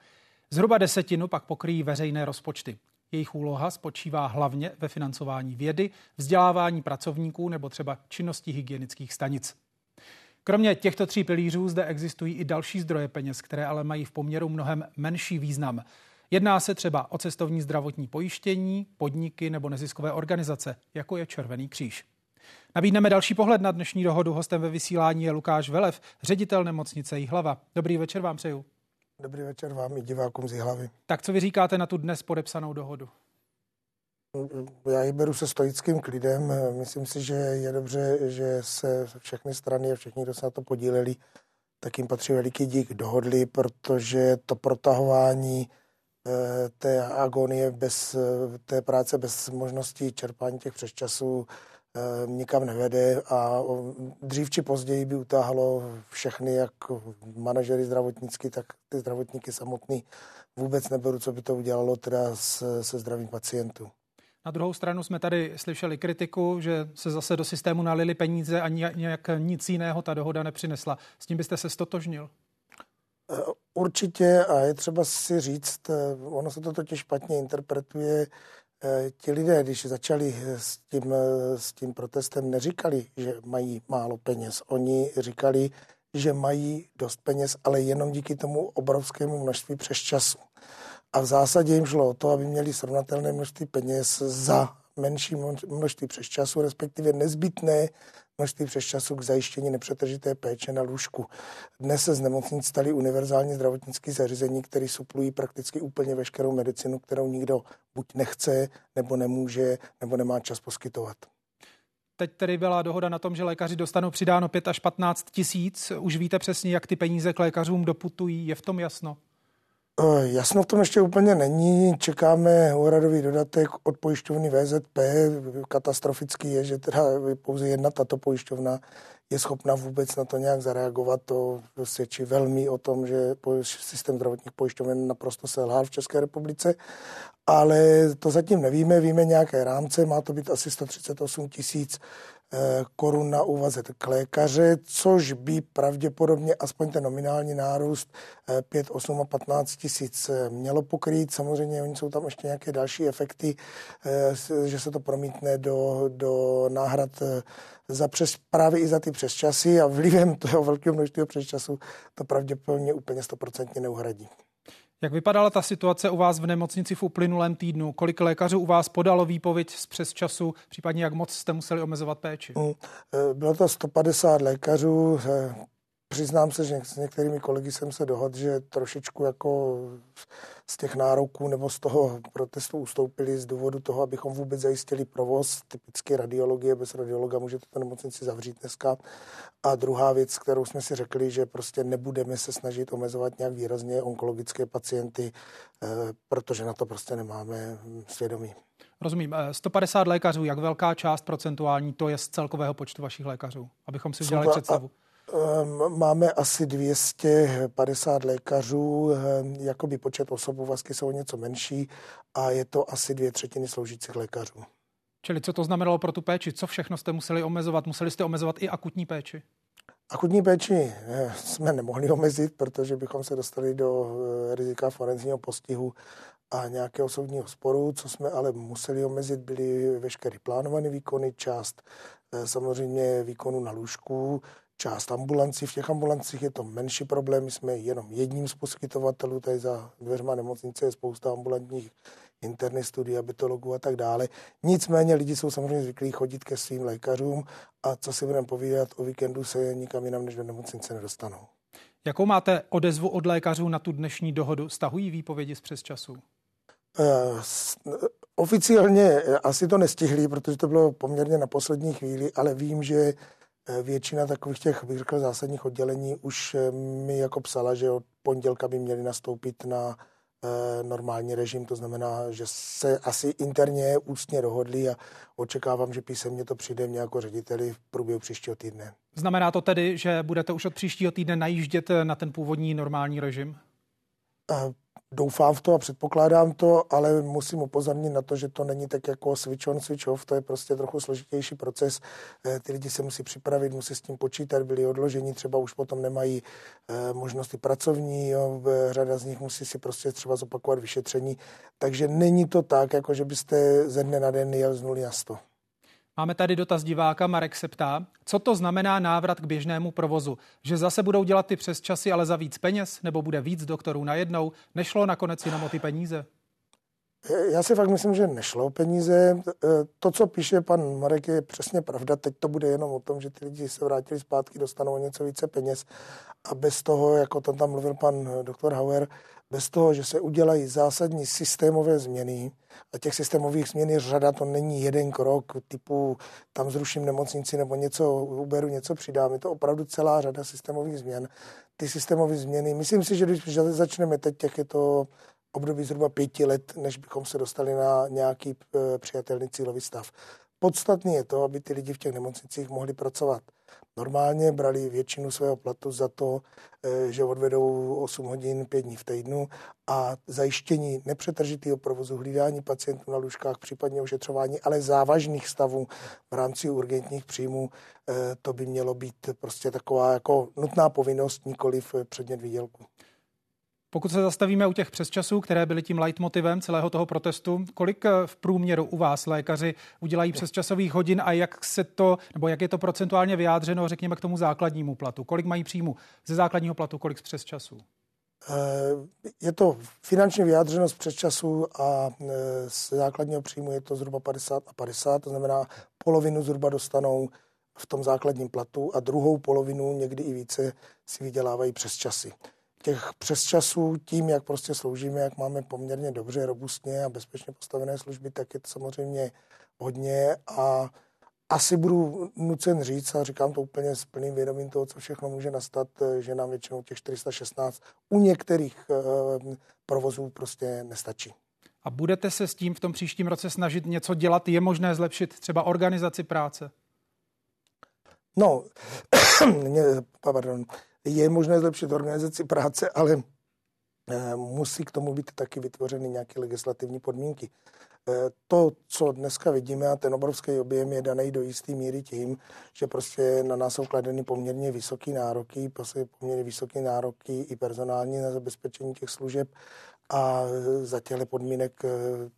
Zhruba desetinu pak pokryjí veřejné rozpočty. Jejich úloha spočívá hlavně ve financování vědy, vzdělávání pracovníků nebo třeba činnosti hygienických stanic. Kromě těchto tří pilířů zde existují i další zdroje peněz, které ale mají v poměru mnohem menší význam. Jedná se třeba o cestovní zdravotní pojištění, podniky nebo neziskové organizace, jako je Červený kříž. Nabídneme další pohled na dnešní dohodu. Hostem ve vysílání je Lukáš Velev, ředitel nemocnice Jihlava. Dobrý večer vám přeju. Dobrý večer vám i divákům z hlavy. Tak co vy říkáte na tu dnes podepsanou dohodu? Já ji beru se stoickým klidem. Myslím si, že je dobře, že se všechny strany a všichni, kdo se na to podíleli, tak jim patří veliký dík, dohodli, protože to protahování eh, té agonie bez té práce, bez možnosti čerpání těch přesčasů Eh, nikam nevede a dřív či později by utáhlo všechny, jak manažery zdravotnický, tak ty zdravotníky samotný. Vůbec neberu, co by to udělalo teda se, se zdravím pacientů. Na druhou stranu jsme tady slyšeli kritiku, že se zase do systému nalili peníze a nějak nic jiného ta dohoda nepřinesla. S tím byste se stotožnil? Eh, určitě a je třeba si říct, eh, ono se to totiž špatně interpretuje, Eh, ti lidé, když začali s tím, eh, s tím protestem, neříkali, že mají málo peněz. Oni říkali, že mají dost peněz, ale jenom díky tomu obrovskému množství přes času. A v zásadě jim šlo o to, aby měli srovnatelné množství peněz za menší množství přes času, respektive nezbytné množství přes času k zajištění nepřetržité péče na lůžku. Dnes se z nemocnic staly univerzální zdravotnické zařízení, které suplují prakticky úplně veškerou medicinu, kterou nikdo buď nechce, nebo nemůže, nebo nemá čas poskytovat. Teď tedy byla dohoda na tom, že lékaři dostanou přidáno 5 až 15 tisíc. Už víte přesně, jak ty peníze k lékařům doputují? Je v tom jasno? Eh, jasno v tom ještě úplně není. Čekáme úhradový dodatek od pojišťovny VZP. Katastrofický je, že teda pouze jedna tato pojišťovna je schopna vůbec na to nějak zareagovat. To svědčí velmi o tom, že systém zdravotních pojišťoven naprosto selhal v České republice. Ale to zatím nevíme, víme nějaké rámce, má to být asi 138 tisíc korun na úvazek k lékaře, což by pravděpodobně aspoň ten nominální nárůst 5, eh, 8 a 15 tisíc eh, mělo pokrýt. Samozřejmě oni jsou tam ještě nějaké další efekty, že se to promítne do, do náhrad za přes, právě i za ty přesčasy a vlivem toho velkého množství přesčasů to pravděpodobně úplně stoprocentně neuhradí. Jak vypadala ta situace u vás v nemocnici v uplynulém týdnu? Kolik lékařů u vás podalo výpověď z přes času, případně jak moc jste museli omezovat péči? Mm, eh, bylo to 150 lékařů, přiznám se, že s některými kolegy jsem se dohodl, že trošičku jako z těch nároků nebo z toho protestu ustoupili z důvodu toho, abychom vůbec zajistili provoz, typicky radiologie, bez radiologa můžete to nemocnici zavřít dneska. A druhá věc, kterou jsme si řekli, že prostě nebudeme se snažit omezovat nějak výrazně onkologické pacienty, eh, protože na to prostě nemáme svědomí. Rozumím. 150 eh, lékařů, jak velká část procentuální to je z celkového počtu vašich lékařů? Abychom si udělali představu. Ehm, máme asi 250 lékařů, ehm, jakoby počet osob úvazky jsou něco menší a je to asi dvě třetiny sloužících lékařů. Čili co to znamenalo pro tu péči? Co všechno jste museli omezovat? Museli jste omezovat i akutní péči? Akutní péči eh, jsme nemohli omezit, protože bychom se dostali do eh, rizika forenzního postihu a nějakého soudního sporu. Co jsme ale museli omezit, byly veškeré plánované výkony, část eh, samozřejmě výkonu na lůžku, část ambulancí. V těch ambulancích je to menší problém, my jsme jenom jedním z poskytovatelů, tady za dveřma nemocnice je spousta ambulantních internistů, diabetologů a tak dále. Nicméně lidi jsou samozřejmě zvyklí chodit ke svým lékařům a co si budeme povídat, o víkendu se nikam jinam než do nemocnice nedostanou. Jakou máte odezvu od lékařů na tu dnešní dohodu? Stahují výpovědi z přes času? Uh, oficiálně asi to nestihli, protože to bylo poměrně na poslední chvíli, ale vím, že Eh, většina takových těch, bych řekl, zásadních oddělení už eh, mi jako psala, že od pondělka by měli nastoupit na eh, normální režim, to znamená, že se asi interně ústně dohodli a očekávám, že písemně to přijde mě jako řediteli v průběhu příštího týdne. Znamená to tedy, že budete už od příštího týdne najíždět na ten původní normální režim? Doufám v to a předpokládám to, ale musím upozornit na to, že to není tak jako switch on, switch off, to je prostě trochu složitější proces. Eh, ty lidi se musí připravit, musí s tím počítat, byli odloženi, třeba už potom nemají eh, možnosti pracovní, jo, řada z nich musí si prostě třeba zopakovat vyšetření, takže není to tak, jako že byste ze dne na den jel z nuly na 100. Máme tady dotaz diváka, Marek se ptá, co to znamená návrat k běžnému provozu? Že zase budou dělat ty přes časy, ale za víc peněz? Nebo bude víc doktorů najednou? Nešlo nakonec jenom o ty peníze? Já si fakt myslím, že nešlo o peníze. To, co píše pan Marek, je přesně pravda. Teď to bude jenom o tom, že ty lidi se vrátili zpátky, dostanou o něco více peněz. A bez toho, jako to tam mluvil pan doktor Hauer, bez toho, že se udělají zásadní systémové změny, a těch systémových změn je řada, to není jeden krok typu tam zruším nemocnici nebo něco uberu, něco přidám. Je to opravdu celá řada systémových změn. Ty systémové změny, myslím si, že když začneme teď, jak je to období zhruba pěti let, než bychom se dostali na nějaký eh, přijatelný cílový stav. Podstatný je to, aby ty lidi v těch nemocnicích mohli pracovat normálně, brali většinu svého platu za to, eh, že odvedou 8 hodin 5 dní v týdnu a zajištění nepřetržitého provozu, hlídání pacientů na lůžkách, případně ošetřování, ale závažných stavů v rámci urgentních příjmů, eh, to by mělo být prostě taková jako nutná povinnost, nikoli v předmět výdělku. Pokud se zastavíme u těch přesčasů, které byly tím leitmotivem celého toho protestu, kolik eh, v průměru u vás lékaři udělají přesčasových hodin a jak se to, nebo jak je to procentuálně vyjádřeno, řekněme, k tomu základnímu platu? Kolik mají příjmu ze základního platu, kolik z přesčasů? Eh, je to finančně vyjádřeno z přesčasů a eh, z základního příjmu je to zhruba 50 a 50, to znamená polovinu zhruba dostanou v tom základním platu a druhou polovinu, někdy i více, si vydělávají přes časy těch přesčasů tím, jak prostě sloužíme, jak máme poměrně dobře, robustně a bezpečně postavené služby, tak je to samozřejmě hodně a asi budu nucen říct, a říkám to úplně s plným vědomím toho, co všechno může nastat, že nám většinou těch 416 u některých eh, provozů prostě nestačí. A budete se s tím v tom příštím roce snažit něco dělat? Je možné zlepšit třeba organizaci práce? No, pardon, je možné zlepšit organizaci práce, ale eh, musí k tomu být taky vytvořeny nějaké legislativní podmínky. Eh, to, co dneska vidíme, a ten obrovský objem je daný do jisté míry tím, že prostě na nás jsou kladeny poměrně vysoké nároky, prostě poměrně vysoké nároky i personální na zabezpečení těch služeb a za těchto podmínek eh,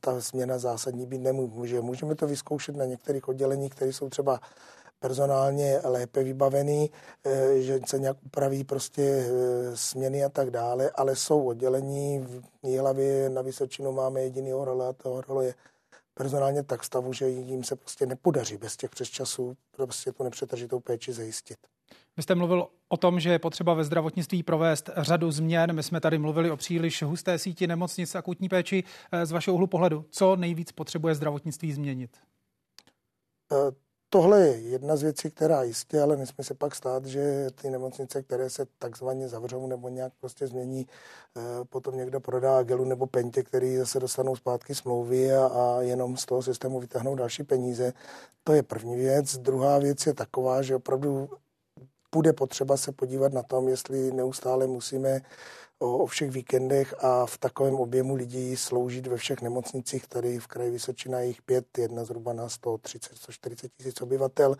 ta změna zásadní být nemůže. Můžeme to vyzkoušet na některých odděleních, které jsou třeba personálně lépe vybavený, eh, že se nějak upraví prostě eh, směny a tak dále, ale jsou oddělení v Jihlavě na Vysočinu máme jediný role a toho role je personálně tak stavu, že jim se prostě nepodaří bez těch přesčasů prostě tu nepřetržitou péči zajistit. Vy jste mluvil o tom, že je potřeba ve zdravotnictví provést řadu změn. My jsme tady mluvili o příliš husté síti nemocnic akutní péči. Eh, z vašeho úhlu pohledu, co nejvíc potřebuje zdravotnictví změnit? Tohle je jedna z věcí, která jistě, ale nesmí se pak stát, že ty nemocnice, které se takzvaně zavřou nebo nějak prostě změní, eh, potom někdo prodá gelu nebo pentě, který zase dostanou zpátky smlouvy a, a jenom z toho systému vytáhnou další peníze. To je první věc. Druhá věc je taková, že opravdu bude potřeba se podívat na tom, jestli neustále musíme o, o všech víkendech a v takovém objemu lidí sloužit ve všech nemocnicích. Tady v kraji Vysočina jich pět, jedna zhruba na 130, 140 tisíc obyvatel.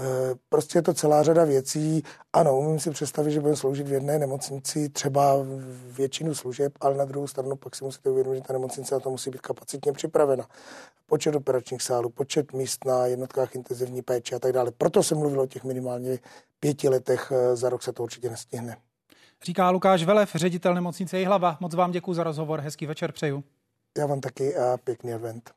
E, prostě je to celá řada věcí. Ano, umím si představit, že budeme sloužit v jedné nemocnici třeba většinu služeb, ale na druhou stranu pak si musíte uvědomit, že ta nemocnice na to musí být kapacitně připravena. Počet operačních sálů, počet míst na jednotkách intenzivní péče a tak dále. Proto jsem mluvil o těch minimálně pěti letech. E, za rok se to určitě nestihne. Říká Lukáš Velev, ředitel nemocnice Jihlava. Moc vám děkuji za rozhovor, hezký večer přeju. Já vám taky a pěkný advent.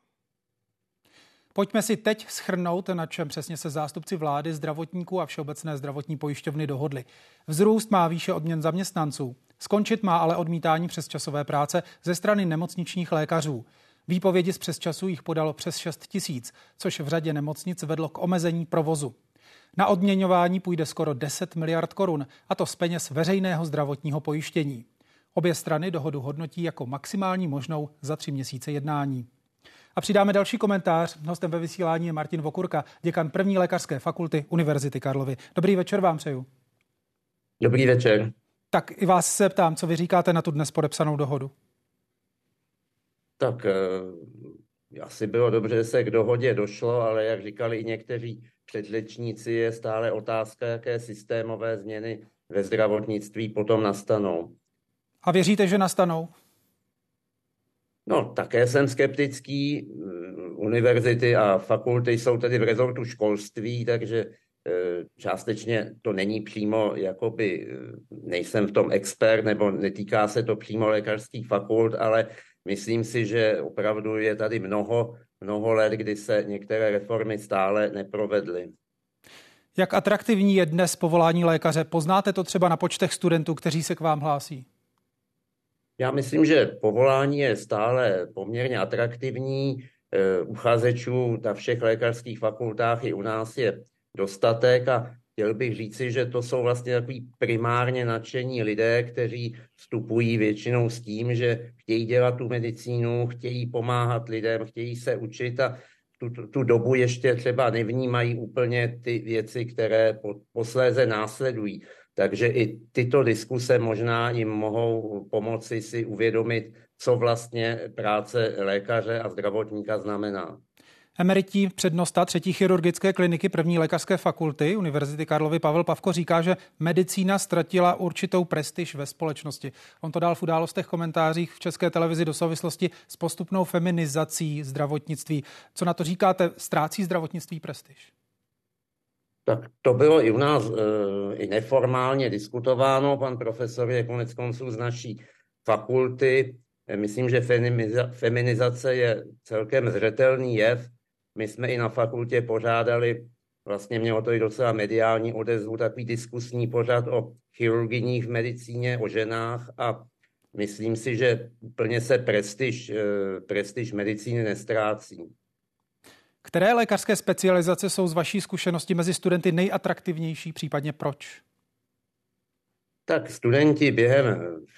Pojďme si teď schrnout, na čem přesně se zástupci vlády, zdravotníků a Všeobecné zdravotní pojišťovny dohodli. Vzrůst má výše odměn zaměstnanců. Skončit má ale odmítání přes časové práce ze strany nemocničních lékařů. Výpovědi z přesčasů jich podalo přes 6 tisíc, což v řadě nemocnic vedlo k omezení provozu. Na odměňování půjde skoro 10 miliard korun, a to z peněz veřejného zdravotního pojištění. Obě strany dohodu hodnotí jako maximální možnou za tři měsíce jednání. A přidáme další komentář. Hostem ve vysílání je Martin Vokurka, děkan první lékařské fakulty Univerzity Karlovy. Dobrý večer vám přeju. Dobrý večer. Tak i vás se ptám, co vy říkáte na tu dnes podepsanou dohodu? Tak eh, asi bylo dobře, že se k dohodě došlo, ale jak říkali i někteří předřečníci, je stále otázka, jaké systémové změny ve zdravotnictví potom nastanou. A věříte, že nastanou? No, také jsem skeptický. Univerzity a fakulty jsou tedy v rezortu školství, takže částečně to není přímo, jakoby eh, nejsem v tom expert, nebo netýká se to přímo lékařských fakult, ale myslím si, že opravdu je tady mnoho mnoho let, kdy se některé reformy stále neprovedly. Jak atraktivní je dnes povolání lékaře? Poznáte to třeba na počtech studentů, kteří se k vám hlásí? Já myslím, že povolání je stále poměrně atraktivní. Eh, uchazečů na všech lékařských fakultách i u nás je dostatek a chtěl bych říci, že to jsou vlastně takový primárně nadšení lidé, kteří vstupují většinou s tím, že chtějí dělat tu medicínu, chtějí pomáhat lidem, chtějí se učit a tu, tu, tu dobu ještě třeba nevnímají úplně ty věci, které po, posléze následují. Takže i tyto diskuse možná jim mohou pomoci si uvědomit, co vlastně práce lékaře a zdravotníka znamená. Emerití přednosta třetí chirurgické kliniky první lékařské fakulty Univerzity Karlovy Pavel Pavko říká, že medicína ztratila určitou prestiž ve společnosti. On to dal v událostech komentářích v České televizi do souvislosti s postupnou feminizací zdravotnictví. Co na to říkáte? Ztrácí zdravotnictví prestiž? Tak to bylo i u nás e, i neformálně diskutováno. Pan profesor je konec konců z naší fakulty. Myslím, že feminizace je celkem zřetelný jev. My jsme i na fakultě pořádali, vlastně mělo to i docela mediální odezvu, takový diskusní pořad o chirurginích v medicíně, o ženách a myslím si, že plně se prestiž, eh, prestiž medicíny nestrácí. Které lékařské specializace jsou z vaší zkušenosti mezi studenty nejatraktivnější, případně proč? Tak studenti během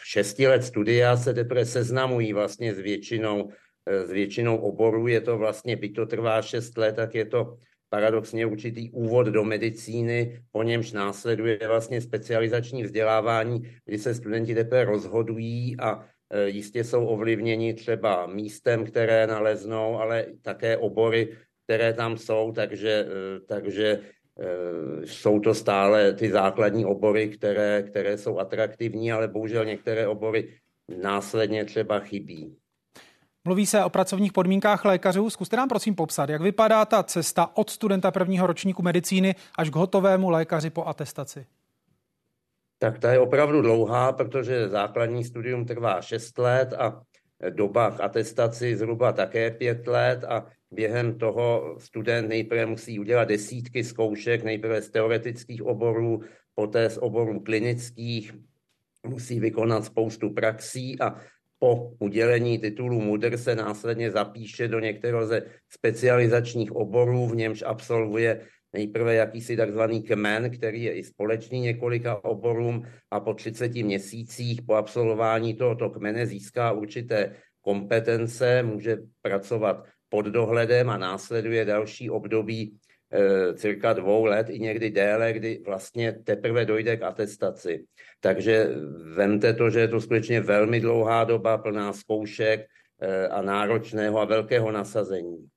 šesti let studia se teprve seznamují vlastně s většinou s většinou oborů je to vlastně, byť to trvá 6 let, tak je to paradoxně určitý úvod do medicíny, po němž následuje vlastně specializační vzdělávání, kdy se studenti teprve rozhodují a e, jistě jsou ovlivněni třeba místem, které naleznou, ale také obory, které tam jsou, takže, e, takže e, jsou to stále ty základní obory, které, které jsou atraktivní, ale bohužel některé obory následně třeba chybí. Mluví se o pracovních podmínkách lékařů. Zkuste nám prosím popsat, jak vypadá ta cesta od studenta prvního ročníku medicíny až k hotovému lékaři po atestaci. Tak ta je opravdu dlouhá, protože základní studium trvá 6 let a doba k atestaci zhruba také 5 let a během toho student nejprve musí udělat desítky zkoušek, nejprve z teoretických oborů, poté z oborů klinických musí vykonat spoustu praxí a po udělení titulu MUDR se následně zapíše do některého ze specializačních oborů, v němž absolvuje nejprve jakýsi takzvaný kmen, který je i společný několika oborům a po 30 měsících po absolvování tohoto kmene získá určité kompetence, může pracovat pod dohledem a následuje další období cirka dvou let i někdy déle, kdy vlastně teprve dojde k atestaci. Takže vemte to, že je to skutečně velmi dlouhá doba, plná zkoušek e, a náročného a velkého nasazení.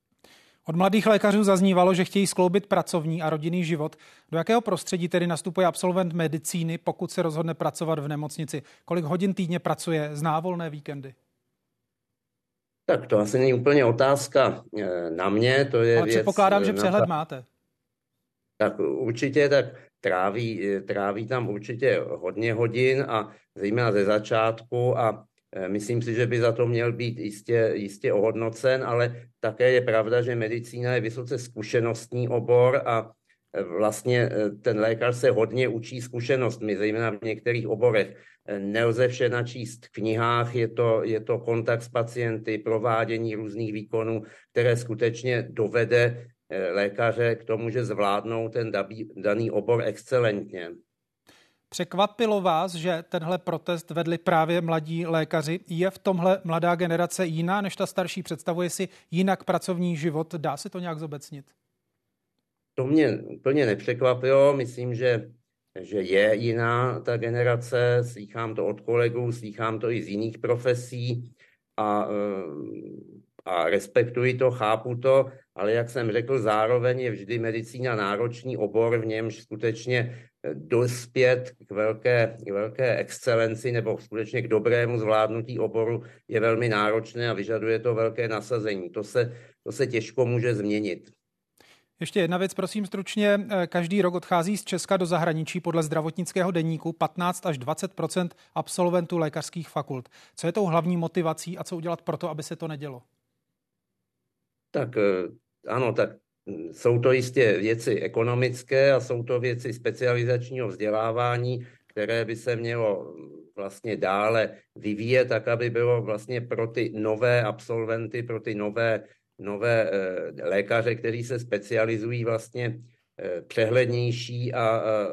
Od mladých lékařů zaznívalo, že chtějí skloubit pracovní a rodinný život. Do jakého prostředí tedy nastupuje absolvent medicíny, pokud se rozhodne pracovat v nemocnici? Kolik hodin týdně pracuje, zná volné víkendy? Tak to asi není úplně otázka eh, na mě, to je Ale věc... předpokládám, že na přehled ta... máte. Tak určitě, tak tráví, eh, tráví tam určitě hodně hodin a zejména ze začátku a eh, myslím si, že by za to měl být jistě, jistě ohodnocen, ale také je pravda, že medicína je vysoce zkušenostní obor a vlastně ten lékař se hodně učí zkušenostmi, zejména v některých oborech. Nelze vše načíst v knihách, je to, je to kontakt s pacienty, provádění různých výkonů, které skutečně dovede eh, lékaře k tomu, že zvládnou ten daný obor excelentně. Překvapilo vás, že tenhle protest vedli právě mladí lékaři? Je v tomhle mladá generace jiná než ta starší? Představuje si jinak pracovní život? Dá se to nějak zobecnit? To mě úplně nepřekvapilo. Myslím, že že je jiná ta generace, slýchám to od kolegů, slýchám to i z jiných profesí a, eh, a respektuji to, chápu to, ale jak jsem řekl, zároveň je vždy medicína náročný obor, v němž skutečně eh, dospět k velké, k velké excelenci nebo skutečně k dobrému zvládnutí oboru je velmi náročné a vyžaduje to velké nasazení. To se, to se těžko může změnit. Ještě jedna věc, prosím stručně. Eh, každý rok odchází z Česka do zahraničí podle zdravotnického deníku 15 až 20% absolventů lékařských fakult. Co je tou hlavní motivací a co udělat pro to, aby se to nedělo? Tak eh, ano, tak hm, jsou to jistě věci ekonomické a jsou to věci specializačního vzdělávání, které by se mělo hm, vlastně dále vyvíjet, tak aby bylo vlastně pro ty nové absolventy, pro ty nové nové eh, lékaře, kteří se specializují vlastně eh, přehlednější a,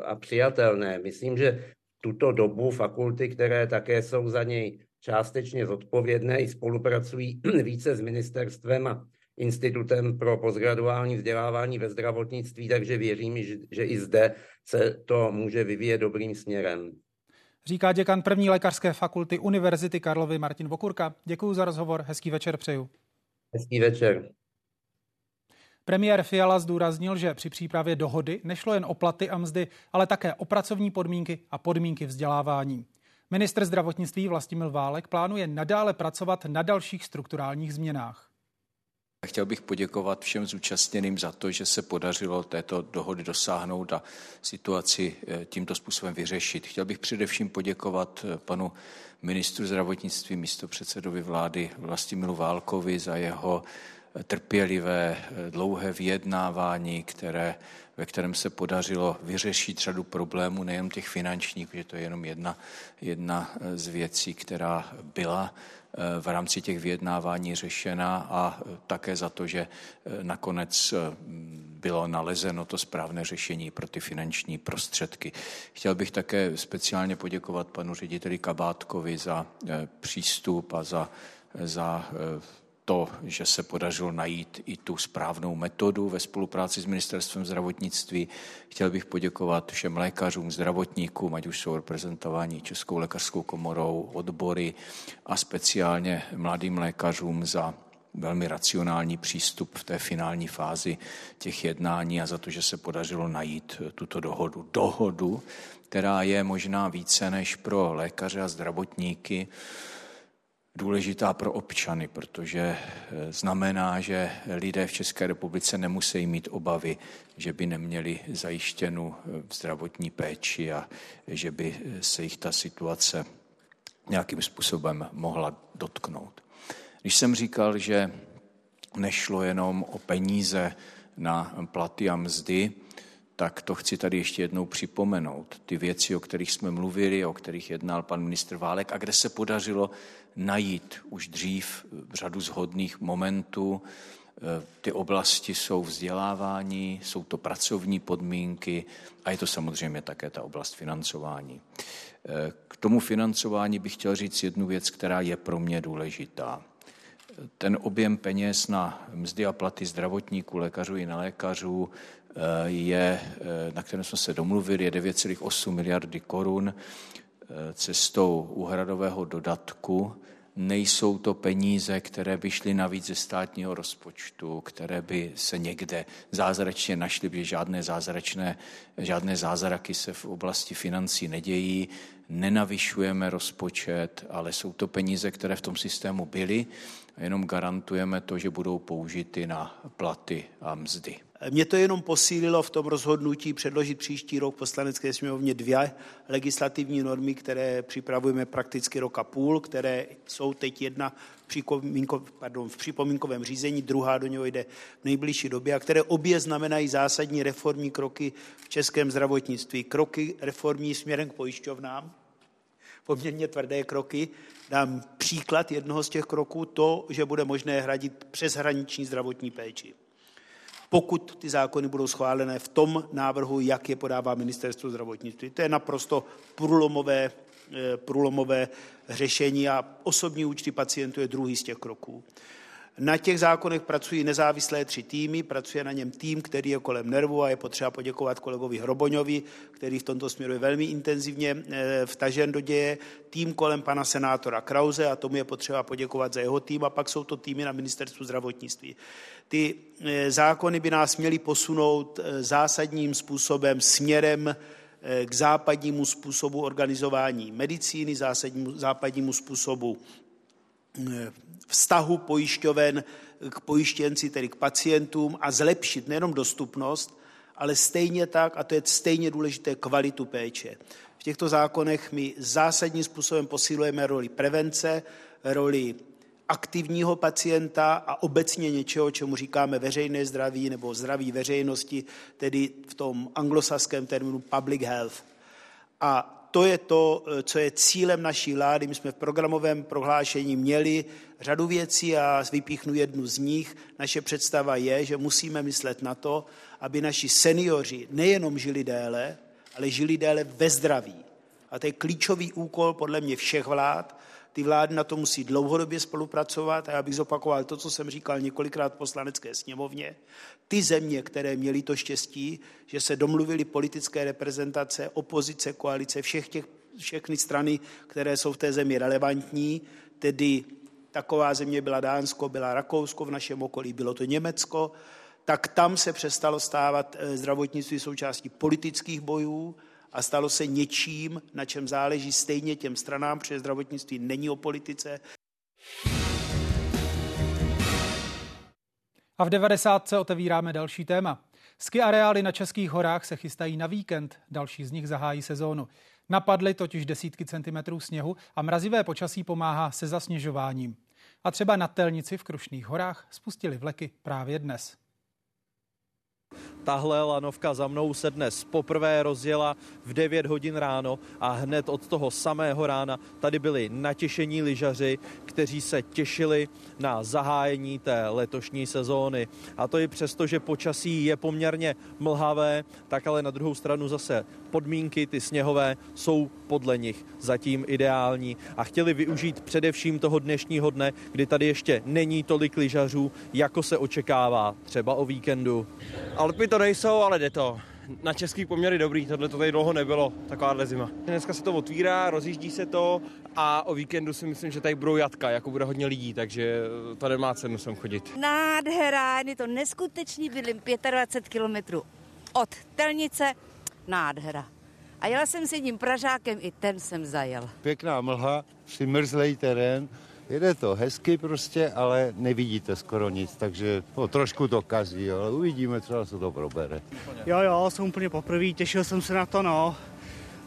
a, přijatelné. Myslím, že tuto dobu fakulty, které také jsou za něj částečně zodpovědné, i spolupracují více s ministerstvem a Institutem pro postgraduální vzdělávání ve zdravotnictví, takže věřím, že, že i zde se to může vyvíjet dobrým směrem. Říká děkan první lékařské fakulty Univerzity Karlovy Martin Vokurka. Děkuji za rozhovor, hezký večer přeju. Hezký večer. Premiér Fiala zdůraznil, že při přípravě dohody nešlo jen o platy a mzdy, ale také o pracovní podmínky a podmínky vzdělávání. Ministr zdravotnictví Vlastimil Válek plánuje nadále pracovat na dalších strukturálních změnách. Chtěl bych poděkovat všem zúčastněným za to, že se podařilo této dohody dosáhnout a situaci eh, tímto způsobem vyřešit. Chtěl bych především poděkovat eh, panu ministru zdravotnictví, místopředsedovi vlády Vlastimilu Válkovi za jeho trpělivé, dlouhé vyjednávání, které, ve kterém se podařilo vyřešit řadu problémů, nejen těch finančních, že to je jenom jedna, jedna z věcí, která byla eh, v rámci těch vyjednávání řešena a také za to, že eh, nakonec eh, bylo nalezeno to správné řešení pro ty finanční prostředky. Chtěl bych také speciálně poděkovat panu řediteli Kabátkovi za přístup a za, za to, že se podařilo najít i tu správnou metodu ve spolupráci s Ministerstvem zdravotnictví. Chtěl bych poděkovat všem lékařům, zdravotníkům, ať už jsou reprezentováni Českou lékařskou komorou, odbory a speciálně mladým lékařům za velmi racionální přístup v té finální fázi těch jednání a za to, že se podařilo najít tuto dohodu. Dohodu, která je možná více než pro lékaře a zdravotníky, důležitá pro občany, protože eh, znamená, že lidé v České republice nemusí mít obavy, že by neměli zajištěnu eh, zdravotní péči a že by eh, se jich ta situace nějakým způsobem mohla dotknout. Když jsem říkal, že nešlo jenom o peníze na platy a mzdy, tak to chci tady ještě jednou připomenout. Ty věci, o kterých jsme mluvili, o kterých jednal pan ministr Válek a kde se podařilo najít už dřív řadu zhodných momentů, ty oblasti jsou vzdělávání, jsou to pracovní podmínky a je to samozřejmě také ta oblast financování. K tomu financování bych chtěl říct jednu věc, která je pro mě důležitá. Ten objem peněz na mzdy a platy zdravotníků, lékařů i nelékařů je, na kterém jsme se domluvili, je 9,8 miliardy korun cestou úhradového dodatku nejsou to peníze, které by šly navíc ze státního rozpočtu, které by se někde zázračně našly, protože žádné zázračné, žádné zázraky se v oblasti financí nedějí. Nenavyšujeme rozpočet, ale jsou to peníze, které v tom systému byly jenom garantujeme to, že budou použity na platy a mzdy. Mě to jenom posílilo v tom rozhodnutí předložit příští rok poslanecké sněmovně dvě legislativní normy, které připravujeme prakticky rok a půl, které jsou teď jedna v připomínkovém řízení, druhá do něho jde v nejbližší době a které obě znamenají zásadní reformní kroky v českém zdravotnictví. Kroky reformní směrem k pojišťovnám, poměrně tvrdé kroky. Dám příklad jednoho z těch kroků, to, že bude možné hradit přeshraniční zdravotní péči pokud ty zákony budou schválené v tom návrhu, jak je podává ministerstvo zdravotnictví. To je naprosto průlomové, eh, průlomové řešení a osobní účty pacientů je druhý z těch kroků. Na těch zákonech pracují nezávislé tři týmy, pracuje na něm tým, který je kolem nervu a je potřeba poděkovat kolegovi Hroboňovi, který v tomto směru je velmi intenzivně eh, vtažen do děje, tým kolem pana senátora Krause a tomu je potřeba poděkovat za jeho tým a pak jsou to týmy na ministerstvu zdravotnictví. Ty eh, zákony by nás měly posunout eh, zásadním způsobem směrem k západnímu způsobu organizování medicíny, zásadnímu, západnímu způsobu vztahu pojišťoven k pojištěnci, tedy k pacientům a zlepšit nejenom dostupnost, ale stejně tak, a to je stejně důležité, kvalitu péče. V těchto zákonech my zásadním způsobem posilujeme roli prevence, roli aktivního pacienta a obecně něčeho, čemu říkáme veřejné zdraví nebo zdraví veřejnosti, tedy v tom anglosaském termínu public health. A to je to, co je cílem naší vlády. My jsme v programovém prohlášení měli řadu věcí a vypíchnu jednu z nich. Naše představa je, že musíme myslet na to, aby naši seniori nejenom žili déle, ale žili déle ve zdraví. A to je klíčový úkol podle mě všech vlád, ty vlády na to musí dlouhodobě spolupracovat a já bych zopakoval to, co jsem říkal několikrát v poslanecké sněmovně. Ty země, které měly to štěstí, že se domluvily politické reprezentace, opozice, koalice, všech těch, všechny strany, které jsou v té zemi relevantní, tedy taková země byla Dánsko, byla Rakousko v našem okolí, bylo to Německo, tak tam se přestalo stávat eh, zdravotnictví součástí politických bojů, a stalo se něčím, na čem záleží stejně těm stranám, protože zdravotnictví není o politice. A v 90. otevíráme další téma. Ski areály na Českých horách se chystají na víkend, další z nich zahájí sezónu. Napadly totiž desítky centimetrů sněhu a mrazivé počasí pomáhá se zasněžováním. A třeba na Telnici v Krušných horách spustili vleky právě dnes. Tahle lanovka za mnou se dnes poprvé rozjela v 9 hodin ráno a hned od toho samého rána tady byli natěšení lyžaři, kteří se těšili na zahájení té letošní sezóny. A to i přesto, že počasí je poměrně mlhavé, tak ale na druhou stranu zase podmínky, ty sněhové, jsou podle nich zatím ideální a chtěli využít především toho dnešního dne, kdy tady ještě není tolik lyžařů, jako se očekává, třeba o víkendu. Alpy to nejsou, ale jde to. Na český poměry dobrý, tohle to tady dlouho nebylo, takováhle zima. Dneska se to otvírá, rozjíždí se to a o víkendu si myslím, že tady budou jatka, jako bude hodně lidí, takže to nemá cenu sem chodit. Nádhera, je to neskutečný, bydlím 25 kilometrů od Telnice, nádhera. A jela jsem s jedním Pražákem, i ten jsem zajel. Pěkná mlha, přimrzlej terén, Jede to hezky prostě, ale nevidíte skoro nic, takže no, trošku to kazí, ale uvidíme, co se to probere. Jo, jo, jsem úplně poprvé, těšil jsem se na to, no.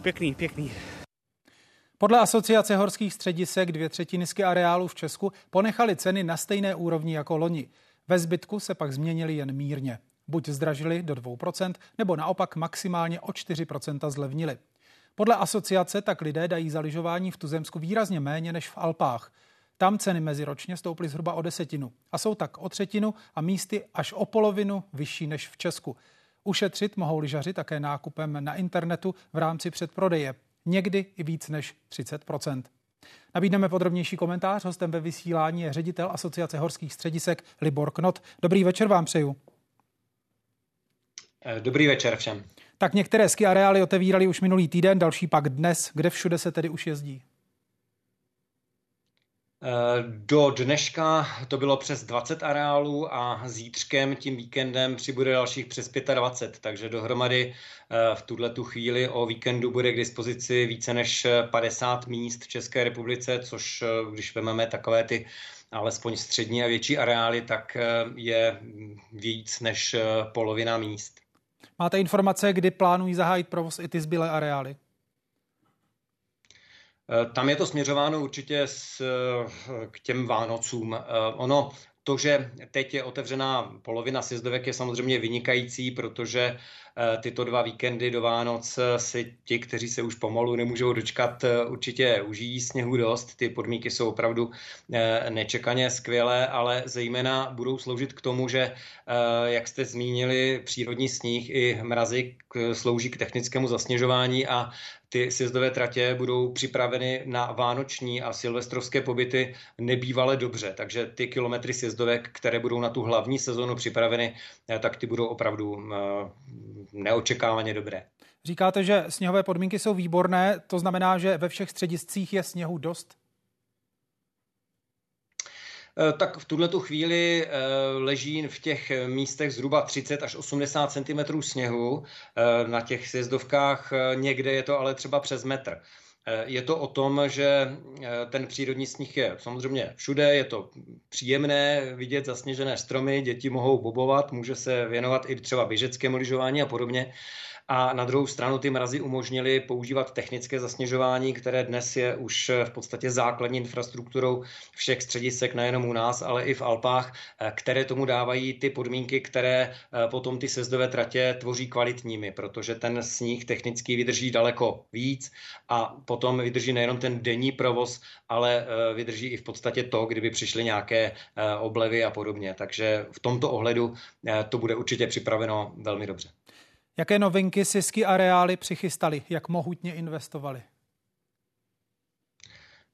Pěkný, pěkný. Podle Asociace horských středisek dvě třetiny ski areálu v Česku ponechaly ceny na stejné úrovni jako loni. Ve zbytku se pak změnily jen mírně. Buď zdražili do 2%, nebo naopak maximálně o 4% zlevnili. Podle asociace tak lidé dají za lyžování v tuzemsku výrazně méně než v Alpách. Tam ceny meziročně stouply zhruba o desetinu a jsou tak o třetinu a místy až o polovinu vyšší než v Česku. Ušetřit mohou lyžaři také nákupem na internetu v rámci předprodeje, někdy i víc než 30% Nabídneme podrobnější komentář. Hostem ve vysílání je ředitel Asociace horských středisek Libor Knot. Dobrý večer vám přeju. Dobrý večer všem. Tak některé ski areály otevíraly už minulý týden, další pak dnes. Kde všude se tedy už jezdí? Do dneška to bylo přes 20 areálů a zítřkem, tím víkendem, přibude dalších přes 25, takže dohromady eh, v tuhle tu chvíli o víkendu bude k dispozici více než 50 míst v České republice, což eh, když vezmeme takové ty alespoň střední a větší areály, tak eh, je víc než polovina míst. Máte informace, kdy plánují zahájit provoz i ty zbylé areály? Eh, tam je to směřováno určitě s, eh, k těm Vánocům. Eh, ono, to, že teď je otevřená polovina sjezdovek, je samozřejmě vynikající, protože tyto dva víkendy do Vánoc si ti, kteří se už pomalu nemůžou dočkat, určitě užijí sněhu dost. Ty podmínky jsou opravdu nečekaně skvělé, ale zejména budou sloužit k tomu, že, jak jste zmínili, přírodní sníh i mrazy slouží k technickému zasněžování a ty sjezdové tratě budou připraveny na vánoční a silvestrovské pobyty nebývale dobře. Takže ty kilometry sjezdovek, které budou na tu hlavní sezonu připraveny, eh, tak ty budou opravdu eh, neočekávaně dobré. Říkáte, že sněhové podmínky jsou výborné, to znamená, že ve všech střediscích je sněhu dost? Eh, tak v tuhle chvíli eh, leží v těch místech zhruba 30 až 80 cm sněhu. Eh, na těch sjezdovkách někde je to ale třeba přes metr. Je to o tom, že ten přírodní sníh je samozřejmě všude, je to příjemné vidět zasněžené stromy, děti mohou bobovat, může se věnovat i třeba běžeckému lyžování a podobně a na druhou stranu ty mrazy umožnily používat technické zasněžování, které dnes je už v podstatě základní infrastrukturou všech středisek, nejenom u nás, ale i v Alpách, eh, které tomu dávají ty podmínky, které eh, potom ty sezdové tratě tvoří kvalitními, protože ten sníh technicky vydrží daleko víc a potom vydrží nejenom ten denní provoz, ale eh, vydrží i v podstatě to, kdyby přišly nějaké oblevy a podobně. Takže v tomto ohledu to bude určitě připraveno velmi dobře. Jaké novinky si ski areály přichystali? Jak mohutně investovali?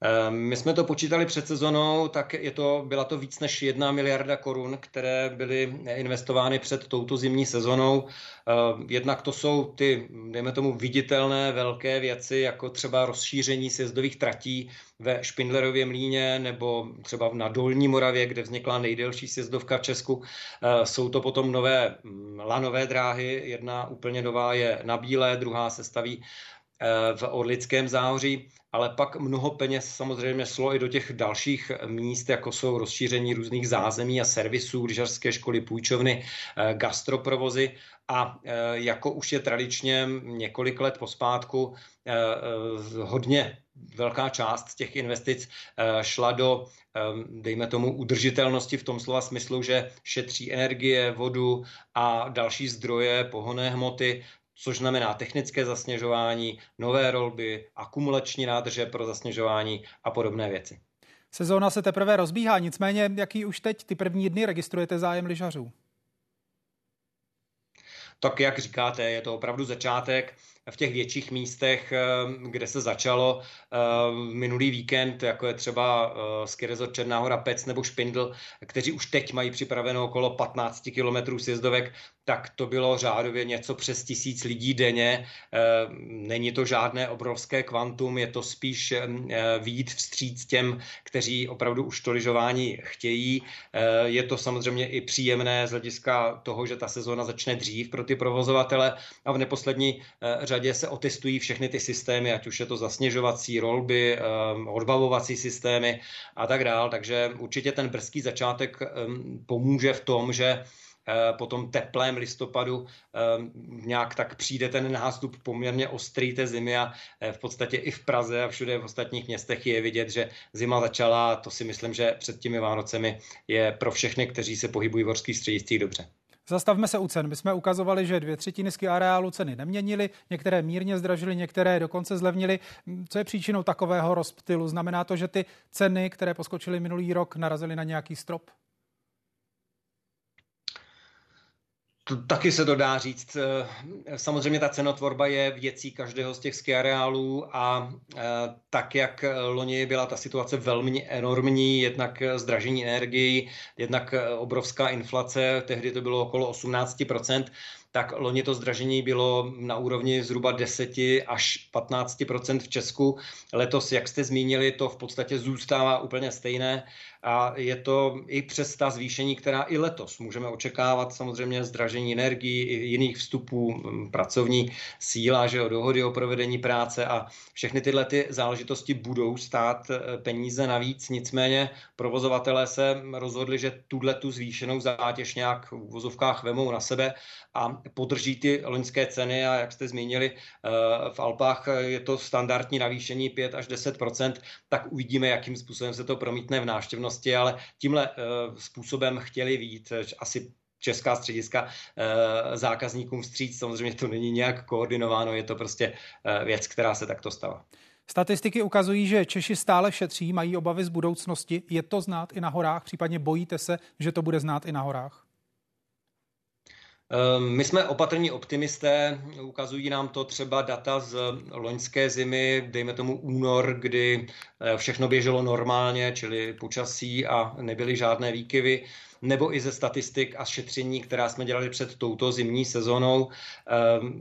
Ehm, my jsme to počítali před sezonou, tak je to, byla to víc než jedna miliarda korun, které byly investovány před touto zimní sezonou. Ehm, jednak to jsou ty, dejme tomu, viditelné velké věci, jako třeba rozšíření sjezdových tratí ve Špindlerově mlíně nebo třeba na Dolní Moravě, kde vznikla nejdelší sjezdovka v Česku. Ehm, jsou to potom nové mm, lanové dráhy, jedna úplně nová je na Bílé, druhá se staví v Orlickém záhoří ale pak mnoho peněz samozřejmě šlo i do těch dalších míst, jako jsou rozšíření různých zázemí a servisů, lyžařské školy, půjčovny, eh, gastroprovozy. A eh, jako už je tradičně několik let pospátku eh, hodně velká část těch investic šla do, dejme tomu, udržitelnosti v tom slova smyslu, že šetří energie, vodu a další zdroje, pohonné hmoty, což znamená technické zasněžování, nové rolby, akumulační nádrže pro zasněžování a podobné věci. Sezóna se teprve rozbíhá, nicméně jaký už teď ty první dny registrujete zájem lyžařů? Tak jak říkáte, je to opravdu začátek v těch větších místech, eh, kde se začalo eh, minulý víkend, jako je třeba eh, Skirezor Černá hora, Pec nebo Špindl, kteří už teď mají připraveno okolo 15 kilometrů sjezdovek, tak to bylo řádově něco přes tisíc lidí denně. Není to žádné obrovské kvantum, je to spíš výjít vstříc těm, kteří opravdu už to lyžování chtějí. Je to samozřejmě i příjemné z hlediska toho, že ta sezóna začne dřív pro ty provozovatele a v neposlední řadě se otestují všechny ty systémy, ať už je to zasněžovací rolby, ehm, odbavovací systémy a tak dál. Takže určitě ten brzký začátek ehm, pomůže v tom, že eh, po tom teplém listopadu ehm, nějak tak přijde ten nástup poměrně ostrý té zimy a eh, v podstatě i v Praze a všude v ostatních městech je vidět, že zima začala a to si myslím, že před těmi Vánocemi je pro všechny, kteří se pohybují v horských střediscích dobře. Zastavme se u cen. My jsme ukazovali, že dvě třetiny ski areálu ceny neměnily, některé mírně zdražily, některé dokonce zlevnily. Co je příčinou takového rozptylu? Znamená to, že ty ceny, které poskočily minulý rok, narazily na nějaký strop? Taky se to dá říct. Eh, samozřejmě ta cenotvorba je věcí každého z těch ski areálů a eh, tak, jak loni byla ta situace velmi enormní, jednak zdražení energii, jednak obrovská inflace, tehdy to bylo okolo 18%, tak loni to zdražení bylo na úrovni zhruba 10 až 15% v Česku. Letos, jak jste zmínili, to v podstatě zůstává úplně stejné a je to i přes ta zvýšení, která i letos můžeme očekávat, samozřejmě zdražení energií i jiných vstupů, pracovní síla, že jo, dohody o provedení práce a všechny tyhle ty záležitosti budou stát e, peníze navíc. Nicméně provozovatelé se rozhodli, že tuhle tu zvýšenou zátěž nějak v vozovkách vemou na sebe a podrží ty loňské ceny a jak jste zmínili, eh, v Alpách je to standardní navýšení 5 až 10% tak uvidíme, jakým způsobem se to promítne v návštěvnosti, ale tímhle eh, způsobem chtěli vít asi česká střediska eh, zákazníkům vstříc. Samozřejmě to není nějak koordinováno, je to prostě věc, která se takto stala. Statistiky ukazují, že Češi stále šetří, mají obavy z budoucnosti. Je to znát i na horách, případně bojíte se, že to bude znát i na horách? Ehm, my jsme opatrní optimisté, ukazují nám to třeba data z loňské zimy, dejme tomu únor, kdy eh, všechno běželo normálně, čili počasí a nebyly žádné výkyvy nebo i ze statistik a šetření, která jsme dělali před touto zimní sezónou. Ehm,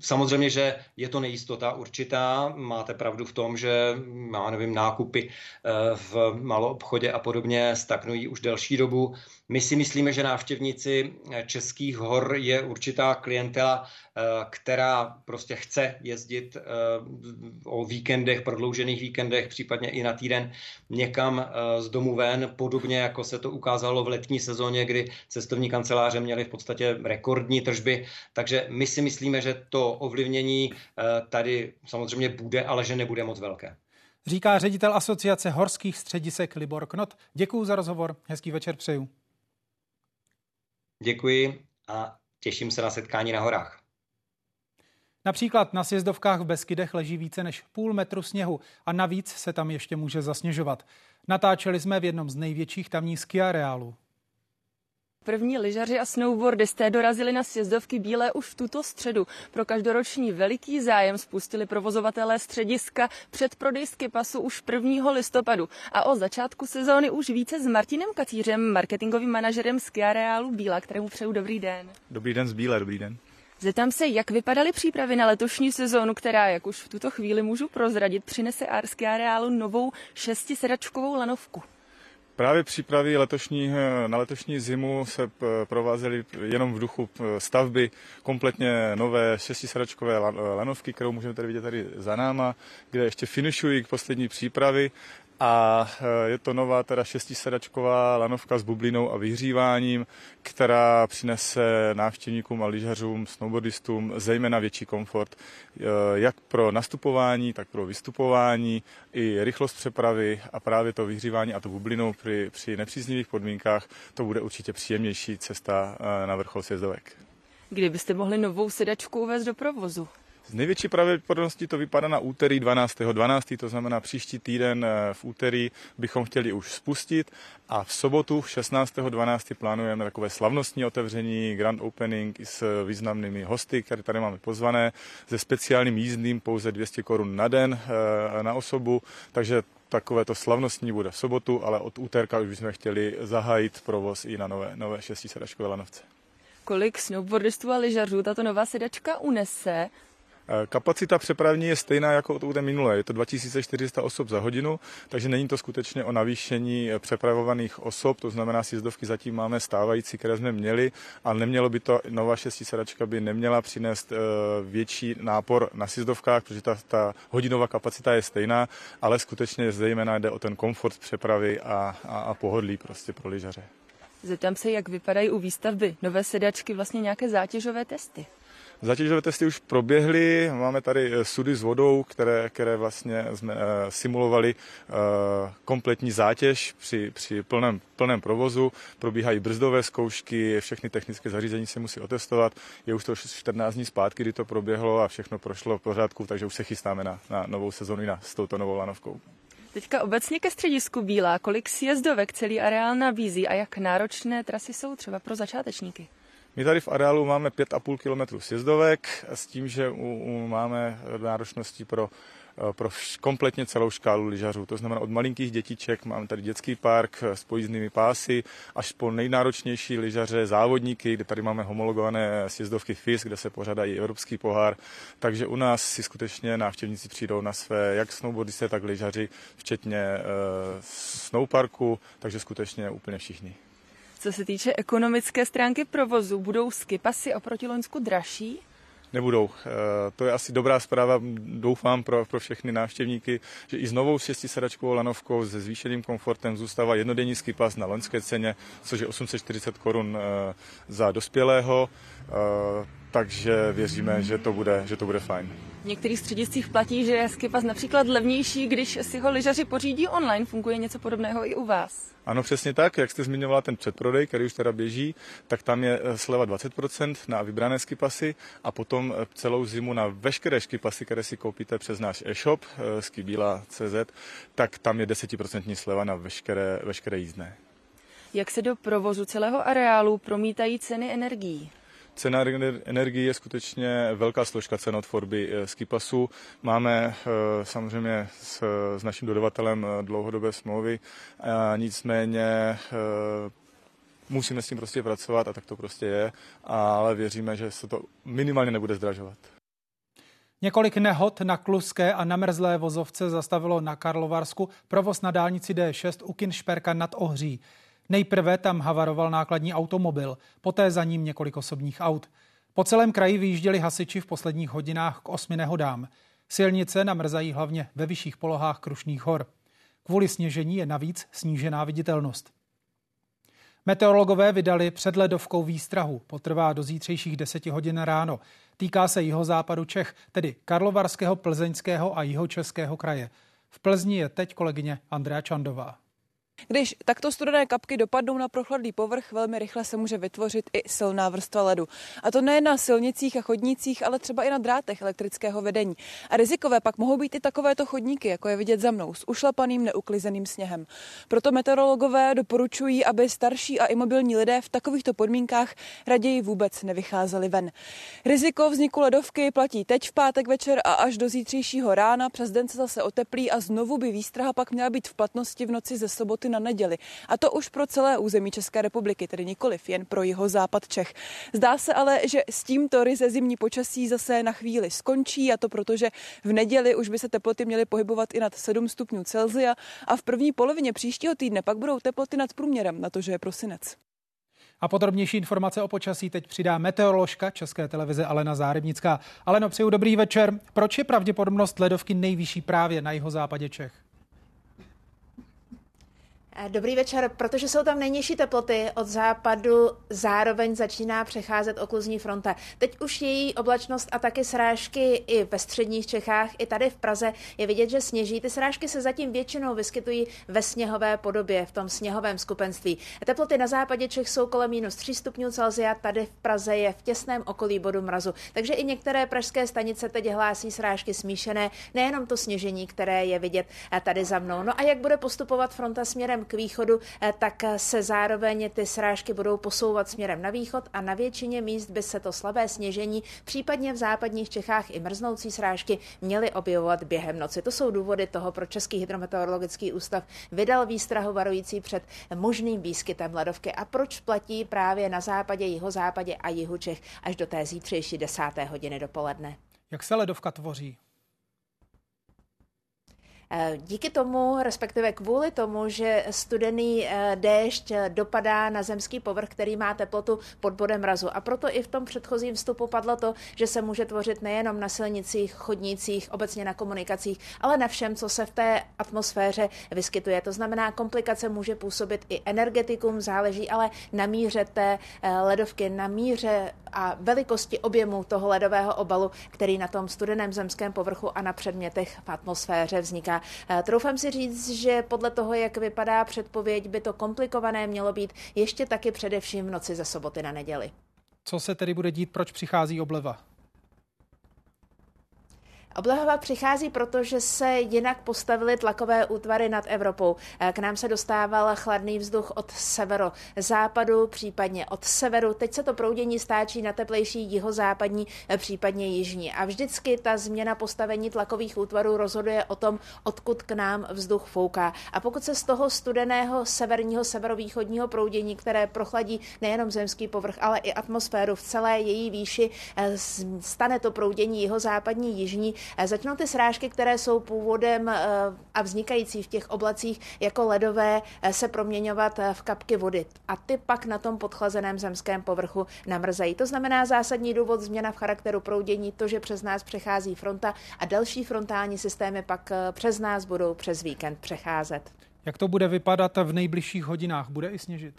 samozřejmě, že je to nejistota určitá. Máte pravdu v tom, že má nevím, nákupy eh, v maloobchodě a podobně stagnují už delší dobu. My si myslíme, že návštěvníci českých hor je určitá klientela, eh, která prostě chce jezdit eh, o víkendech, prodloužených víkendech, případně i na týden někam z domu ven, podobně jako se to ukázalo v letní sezóně, kdy cestovní kanceláře měly v podstatě rekordní tržby. Takže my si myslíme, že to ovlivnění eh, tady samozřejmě bude, ale že nebude moc velké. Říká ředitel asociace horských středisek Libor Knot. Děkuji za rozhovor, hezký večer přeju. Děkuji a těším se na setkání na horách. Například na sjezdovkách v Beskydech leží více než půl metru sněhu a navíc se tam ještě může zasněžovat. Natáčeli jsme v jednom z největších tamních skiareálů. První lyžaři a snowboardisté dorazili na sjezdovky Bílé už v tuto středu. Pro každoroční veliký zájem spustili provozovatelé střediska před prodejsky pasu už 1. listopadu. A o začátku sezóny už více s Martinem Kacířem, marketingovým manažerem skiareálu Bíla, kterému přeju dobrý den. Dobrý den z Bílé, dobrý den. Zeptám se, jak vypadaly přípravy na letošní sezónu, která, jak už v tuto chvíli můžu prozradit, přinese Arský areálu novou šestisedačkovou lanovku. Právě přípravy letošní, na letošní zimu se provázely jenom v duchu stavby kompletně nové šestisedačkové lanovky, kterou můžeme tady vidět tady za náma, kde ještě finišují k poslední přípravy a e, je to nová teda šestisedačková lanovka s bublinou a vyhříváním, která přinese návštěvníkům a lyžařům, snowboardistům zejména větší komfort, e, jak pro nastupování, tak pro vystupování, i rychlost přepravy a právě to vyhřívání a to bublinou při, při nepříznivých podmínkách, to bude určitě příjemnější cesta e, na vrchol sjezdovek. Kdybyste mohli novou sedačku uvést do provozu? Z největší pravděpodobností to vypadá na úterý 12.12., 12., to znamená příští týden eh, v úterý bychom chtěli už spustit a v sobotu 16.12. plánujeme takové slavnostní otevření, grand opening s významnými hosty, které tady máme pozvané, se speciálním jízdným pouze 200 korun na den eh, na osobu, takže takové to slavnostní bude v sobotu, ale od úterka už bychom chtěli zahájit provoz i na nové, nové šestisedačkové lanovce. Kolik snowboardistů a lyžařů tato nová sedačka unese? Kapacita přepravní je stejná jako u té minulé, je to 2400 osob za hodinu, takže není to skutečně o navýšení eh, přepravovaných osob, to znamená sjezdovky zatím máme stávající, které jsme měli, ale nemělo by to, nová šestisedačka by neměla přinést eh, větší nápor na sjezdovkách, protože ta, ta hodinová kapacita je stejná, ale skutečně zejména jde o ten komfort přepravy a, a, a pohodlí prostě pro lyžaře. Zeptám se, jak vypadají u výstavby nové sedačky vlastně nějaké zátěžové testy. Zatěžové testy už proběhly, máme tady eh, sudy s vodou, které, které vlastně jsme eh, simulovali eh, kompletní zátěž při, při plném, plném provozu, probíhají brzdové zkoušky, všechny technické zařízení se musí otestovat. Je už to 14 dní zpátky, kdy to proběhlo a všechno prošlo v pořádku, takže už se chystáme na, na novou sezonu na, s touto novou lanovkou. Teďka obecně ke středisku Bílá, kolik sjezdovek celý areál nabízí a jak náročné trasy jsou třeba pro začátečníky? My tady v areálu máme 5,5 km sjezdovek s tím, že u, u máme náročnosti pro eh, pro kompletně celou škálu lyžařů. To znamená od malinkých dětiček, máme tady dětský park s pojízdnými pásy, až po nejnáročnější lyžaře, závodníky, kde tady máme homologované sjezdovky FIS, kde se pořádají evropský pohár. Takže u nás si skutečně návštěvníci přijdou na své jak snowboardisté, tak lyžaři, včetně uh, snowparku, takže skutečně úplně všichni. Co se týče ekonomické stránky provozu, budou skipasy oproti Loňsku dražší? nebudou. Eh, to je asi dobrá zpráva, doufám, pro, pro všechny návštěvníky, že i s novou šestisedačkovou lanovkou se zvýšeným komfortem zůstává jednodenní skipas na loňské ceně, což je 840 korun eh, za dospělého, eh, takže věříme, že to bude, že to bude fajn. V některých střediscích platí, že je skipas například levnější, když si ho lyžaři pořídí online. Funguje něco podobného i u vás? Ano, přesně tak, jak jste zmiňovala ten předprodej, který už teda běží, tak tam je eh, sleva 20% na vybrané skipasy a potom eh, celou zimu na veškeré skipasy, které si koupíte přes náš e-shop eh, skibila.cz, tak tam je 10% sleva na veškeré, veškeré jízdné. Jak se do provozu celého areálu promítají ceny energií? Cena energie je skutečně velká složka cenotvorby skipasu. Máme samozřejmě s, s naším dodavatelem dlouhodobé smlouvy, nicméně musíme s tím prostě pracovat a tak to prostě je, ale věříme, že se to minimálně nebude zdražovat. Několik nehod na kluské a namrzlé vozovce zastavilo na Karlovarsku provoz na dálnici D6 u Kinšperka nad Ohří. Nejprve tam havaroval nákladní automobil, poté za ním několik osobních aut. Po celém kraji vyjížděli hasiči v posledních hodinách k osmi nehodám. Silnice namrzají hlavně ve vyšších polohách Krušných hor. Kvůli sněžení je navíc snížená viditelnost. Meteorologové vydali před ledovkou výstrahu. Potrvá do zítřejších 10 hodin ráno. Týká se jihozápadu Čech, tedy Karlovarského, Plzeňského a jihočeského kraje. V Plzni je teď kolegyně Andrea Čandová. Když takto studené kapky dopadnou na prochladlý povrch, velmi rychle se může vytvořit i silná vrstva ledu. A to nejen na silnicích a chodnících, ale třeba i na drátech elektrického vedení. A rizikové pak mohou být i takovéto chodníky, jako je vidět za mnou, s ušlapaným neuklizeným sněhem. Proto meteorologové doporučují, aby starší a imobilní lidé v takovýchto podmínkách raději vůbec nevycházeli ven. Riziko vzniku ledovky platí teď v pátek večer a až do zítřejšího rána. Přes den se zase oteplí a znovu by výstraha pak měla být v platnosti v noci ze soboty na neděli. A to už pro celé území České republiky, tedy nikoliv jen pro jeho západ Čech. Zdá se ale, že s tímto ryze zimní počasí zase na chvíli skončí a to proto, že v neděli už by se teploty měly pohybovat i nad 7 stupňů Celzia a v první polovině příštího týdne pak budou teploty nad průměrem na to, že je prosinec. A podrobnější informace o počasí teď přidá meteoroložka České televize Alena Zárybnická. Aleno, přeju dobrý večer. Proč je pravděpodobnost ledovky nejvyšší právě na jeho západě Čech? Eh, dobrý večer, protože jsou tam nejnižší teploty od západu, zároveň začíná přecházet okluzní fronta. Teď už její oblačnost a taky srážky i ve středních Čechách, i tady v Praze je vidět, že sněží. Ty srážky se zatím většinou vyskytují ve sněhové podobě, v tom sněhovém skupenství. Teploty na západě Čech jsou kolem minus 3 stupňů Celsia, tady v Praze je v těsném okolí bodu mrazu. Takže i některé pražské stanice teď hlásí srážky smíšené, nejenom to sněžení, které je vidět eh, tady za mnou. No a jak bude postupovat fronta směrem k východu, eh, tak se zároveň ty srážky budou posouvat směrem na východ a na většině míst by se to slabé sněžení, případně v západních Čechách i mrznoucí srážky, měly objevovat během noci. To jsou důvody toho, proč Český hydrometeorologický ústav vydal výstrahu varující před možným výskytem ledovky a proč platí právě na západě, jihozápadě a jihu Čech až do té zítřejší desáté hodiny dopoledne. Jak se ledovka tvoří? Eh, díky tomu, respektive kvůli tomu, že studený eh, déšť eh, dopadá na zemský povrch, který má teplotu pod bodem mrazu. A proto i v tom předchozím vstupu padlo to, že se může tvořit nejenom na silnicích, chodnících, obecně na komunikacích, ale na všem, co se v té atmosféře vyskytuje. To znamená, komplikace může působit i energetikům, záleží ale na míře té ledovky, na míře a velikosti objemu toho ledového obalu, který na tom studeném zemském povrchu a na předmětech v atmosféře vzniká. Troufám si říct, že podle toho, jak vypadá předpověď, by to komplikované mělo být ještě taky především v noci ze soboty na neděli. Co se tedy bude dít, proč přichází obleva? Oblehova přichází, protože se jinak postavily tlakové útvary nad Evropou. K nám se dostával chladný vzduch od severozápadu, případně od severu. Teď se to proudění stáčí na teplejší jihozápadní, případně jižní. A vždycky ta změna postavení tlakových útvarů rozhoduje o tom, odkud k nám vzduch fouká. A pokud se z toho studeného severního, severovýchodního proudění, které prochladí nejenom zemský povrch, ale i atmosféru v celé její výši, stane to proudění jihozápadní, jižní, Eh, začnou ty srážky, které jsou původem eh, a vznikající v těch oblacích jako ledové, eh, se proměňovat v kapky vody. A ty pak na tom podchlazeném zemském povrchu namrzají. To znamená zásadní důvod změna v charakteru proudění, to, že přes nás přechází fronta a další frontální systémy pak přes nás budou přes víkend přecházet. Jak to bude vypadat v nejbližších hodinách? Bude i sněžit?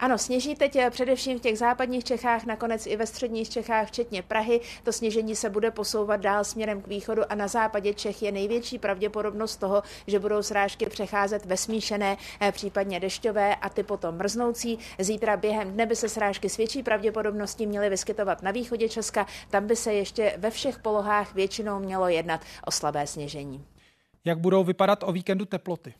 Ano, sněží teď eh, především v těch západních Čechách, nakonec i ve středních Čechách, včetně Prahy. To sněžení se bude posouvat dál směrem k východu a na západě Čech je největší pravděpodobnost toho, že budou srážky přecházet ve smíšené, eh, případně dešťové a ty potom mrznoucí. Zítra během dne by se srážky s větší pravděpodobností měly vyskytovat na východě Česka. Tam by se ještě ve všech polohách většinou mělo jednat o slabé sněžení. Jak budou vypadat o víkendu teploty?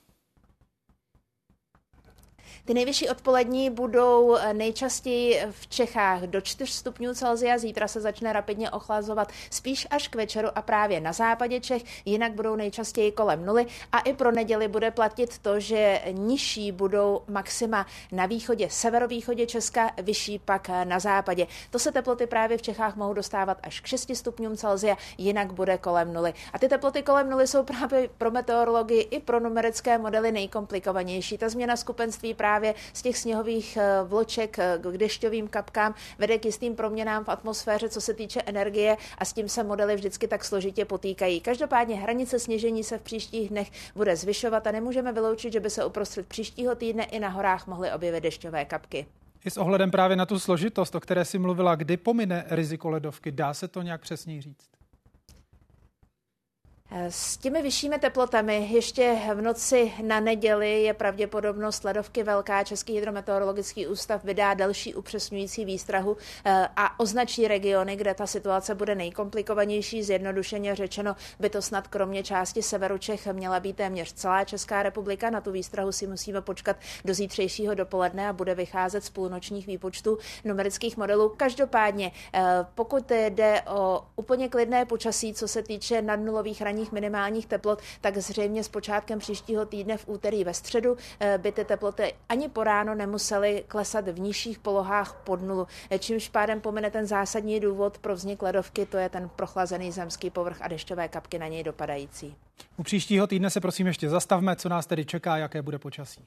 Ty nejvyšší odpolední budou eh, nejčastěji v Čechách do 4 stupňů Celsia. Zítra se začne rapidně ochlazovat spíš až k večeru a právě na západě Čech, jinak budou nejčastěji kolem nuly. A i pro neděli bude platit to, že nižší budou maxima na východě, severovýchodě Česka, vyšší pak eh, na západě. To se teploty právě v Čechách mohou dostávat až k 6 stupňům Celsia, jinak bude kolem nuly. A ty teploty kolem nuly jsou právě pro meteorologii i pro numerické modely nejkomplikovanější. Ta změna skupenství právě právě z těch sněhových eh, vloček eh, k dešťovým kapkám vede k jistým proměnám v atmosféře, co se týče energie a s tím se modely vždycky tak složitě potýkají. Každopádně hranice sněžení se v příštích dnech bude zvyšovat a nemůžeme vyloučit, že by se uprostřed příštího týdne i na horách mohly objevit dešťové kapky. I s ohledem právě na tu složitost, o které si mluvila, kdy pomine riziko ledovky, dá se to nějak přesně říct? S těmi vyššími teplotami ještě v noci na neděli je pravděpodobnost ledovky velká. Český hydrometeorologický ústav vydá další upřesňující výstrahu eh, a označí regiony, kde ta situace bude nejkomplikovanější. Zjednodušeně řečeno by to snad kromě části severu Čech měla být téměř celá Česká republika. Na tu výstrahu si musíme počkat do zítřejšího dopoledne a bude vycházet z půlnočních výpočtů numerických modelů. Každopádně, eh, pokud jde o úplně klidné počasí, co se týče nadnulových hranic, ranních minimálních teplot, tak zřejmě s počátkem příštího týdne v úterý ve středu eh, by ty teploty ani po ráno nemusely klesat v nižších polohách pod nulu, čímž pádem pomine ten zásadní důvod pro vznik ledovky, to je ten prochlazený zemský povrch a dešťové kapky na něj dopadající. U příštího týdne se prosím ještě zastavme, co nás tedy čeká, jaké bude počasí.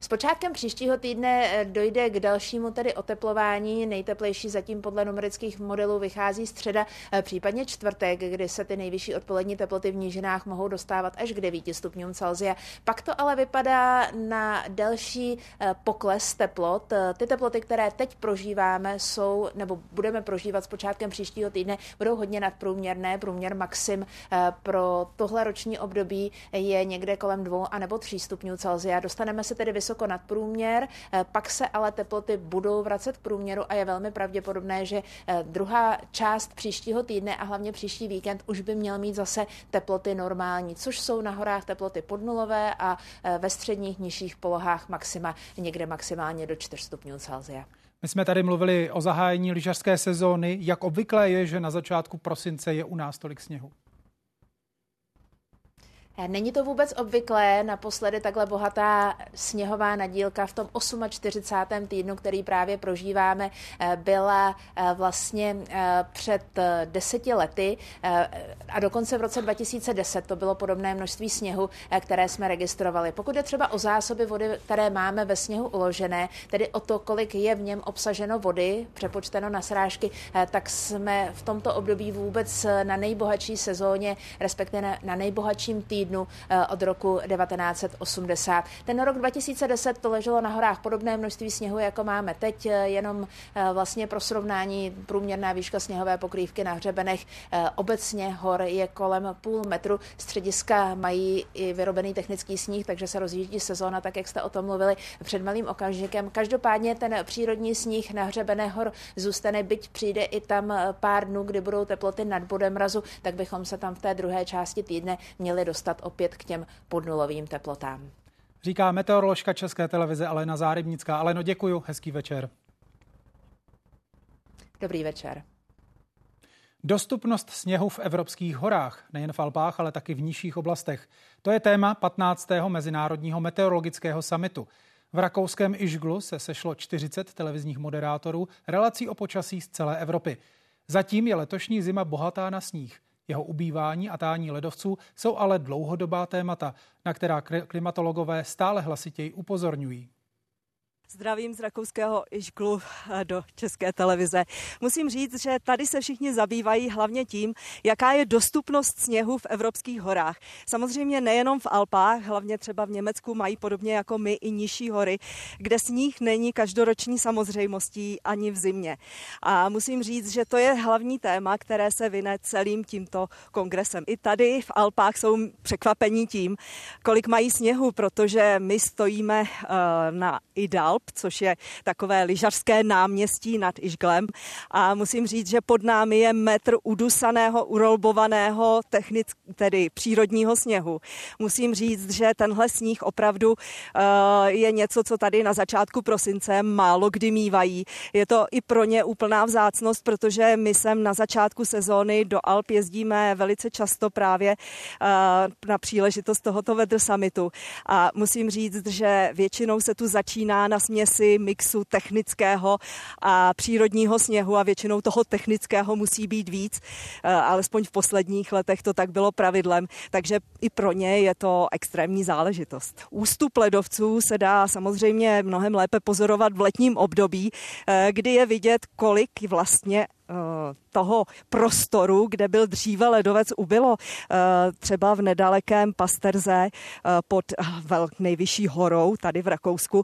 S počátkem příštího týdne eh, dojde k dalšímu tedy oteplování. Nejteplejší zatím podle numerických modelů vychází středa, eh, případně čtvrtek, kdy se ty nejvyšší odpolední teploty v nížinách mohou dostávat až k 9 stupňům Celsia. Pak to ale vypadá na další eh, pokles teplot. Ty teploty, které teď prožíváme, jsou nebo budeme prožívat s počátkem příštího týdne, budou hodně nadprůměrné. Průměr maxim pro tohle roční období je někde kolem 2 a nebo 3 stupňů Celsia. Dostaneme se tedy vysoko nad průměr, eh, pak se ale teploty budou vracet k průměru a je velmi pravděpodobné, že eh, druhá část příštího týdne a hlavně příští víkend už by měl mít zase teploty normální, což jsou na horách teploty podnulové a eh, ve středních nižších polohách maxima někde maximálně do 4 stupňů Celsia. My jsme tady mluvili o zahájení lyžařské sezóny. Jak obvykle je, že na začátku prosince je u nás tolik sněhu? Není to vůbec obvyklé, naposledy takhle bohatá sněhová nadílka v tom 48. týdnu, který právě prožíváme, eh, byla eh, vlastně eh, před deseti lety a dokonce v roce 2010 to bylo podobné množství sněhu, které jsme registrovali. Pokud je třeba o zásoby vody, které máme ve sněhu uložené, tedy o to, kolik je v něm obsaženo vody, přepočteno na srážky, tak jsme v tomto období vůbec na nejbohatší sezóně, respektive na nejbohatším týdnu týdnu od roku 1980. Ten rok 2010 to leželo na horách podobné množství sněhu, jako máme teď, jenom vlastně pro srovnání průměrná výška sněhové pokrývky na hřebenech obecně hor je kolem půl metru. Střediska mají i vyrobený technický sníh, takže se rozjíždí sezóna, tak jak jste o tom mluvili před malým okamžikem. Každopádně ten přírodní sníh na hřebené hor zůstane, byť přijde i tam pár dnů, kdy budou teploty nad bodem mrazu, tak bychom se tam v té druhé části týdne měli dostat opět k těm podnulovým teplotám. Říká meteoroložka České televize Alena Zárybnická. Aleno, děkuju, hezký večer. Dobrý večer. Dostupnost sněhu v evropských horách, nejen v Alpách, ale taky v nižších oblastech. To je téma 15. Mezinárodního meteorologického samitu. V rakouském Ižglu se sešlo 40 televizních moderátorů relací o počasí z celé Evropy. Zatím je letošní zima bohatá na sníh. Jeho ubývání a tání ledovců jsou ale dlouhodobá témata, na která klimatologové stále hlasitěji upozorňují. Zdravím z rakouského Išklu eh, do české televize. Musím říct, že tady se všichni zabývají hlavně tím, jaká je dostupnost sněhu v evropských horách. Samozřejmě nejenom v Alpách, hlavně třeba v Německu mají podobně jako my i nižší hory, kde sníh není každoroční samozřejmostí ani v zimě. A musím říct, že to je hlavní téma, které se vyne celým tímto kongresem. I tady v Alpách jsou překvapení tím, kolik mají sněhu, protože my stojíme uh, na Idal, Alp, což je takové lyžařské náměstí nad Išglem. A musím říct, že pod námi je metr udusaného, urolbovaného, technick, tedy přírodního sněhu. Musím říct, že tenhle sníh opravdu uh, je něco, co tady na začátku prosince málo kdy mývají. Je to i pro ně úplná vzácnost, protože my sem na začátku sezóny do Alp jezdíme velice často právě uh, na příležitost tohoto Weather Summitu. A musím říct, že většinou se tu začíná na směsi mixu technického a přírodního sněhu a většinou toho technického musí být víc, eh, alespoň v posledních letech to tak bylo pravidlem, takže i pro ně je to extrémní záležitost. Ústup ledovců se dá samozřejmě mnohem lépe pozorovat v letním období, eh, kdy je vidět, kolik vlastně toho prostoru, kde byl dříve ledovec, ubylo eh, třeba v nedalekém Pasterze eh, pod nejvyšší horou tady v Rakousku.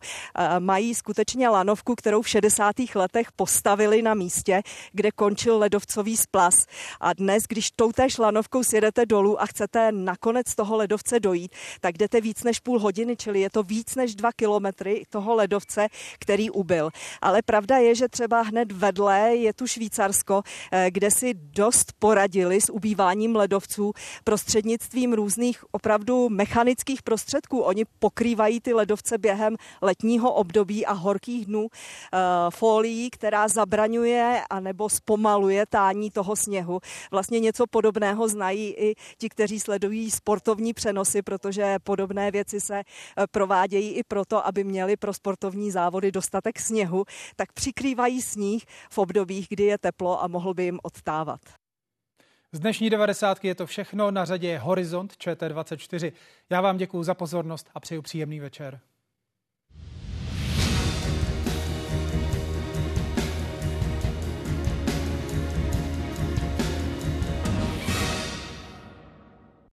Mají skutečně lanovku, kterou v 60. letech postavili na místě, kde končil ledovcový splas. A dnes, když toutéž lanovkou sjedete dolů a chcete nakonec toho ledovce dojít, tak jdete víc než půl hodiny, čili je to víc než dva kilometry toho ledovce, který ubyl. Ale pravda je, že třeba hned vedle je tu Švýcar Maďarsko, eh, kde si dost poradili s ubýváním ledovců prostřednictvím různých opravdu mechanických prostředků. Oni pokrývají ty ledovce během letního období a horkých dnů eh, folií, která zabraňuje anebo zpomaluje tání toho sněhu. Vlastně něco podobného znají i ti, kteří sledují sportovní přenosy, protože podobné věci se eh, provádějí i proto, aby měli pro sportovní závody dostatek sněhu, tak přikrývají sníh v obdobích, kdy je teplo teplo a mohl by jim odtávat. Z dnešní 90. je to všechno. Na řadě je Horizont ČT24. Já vám děkuji za pozornost a přeju příjemný večer.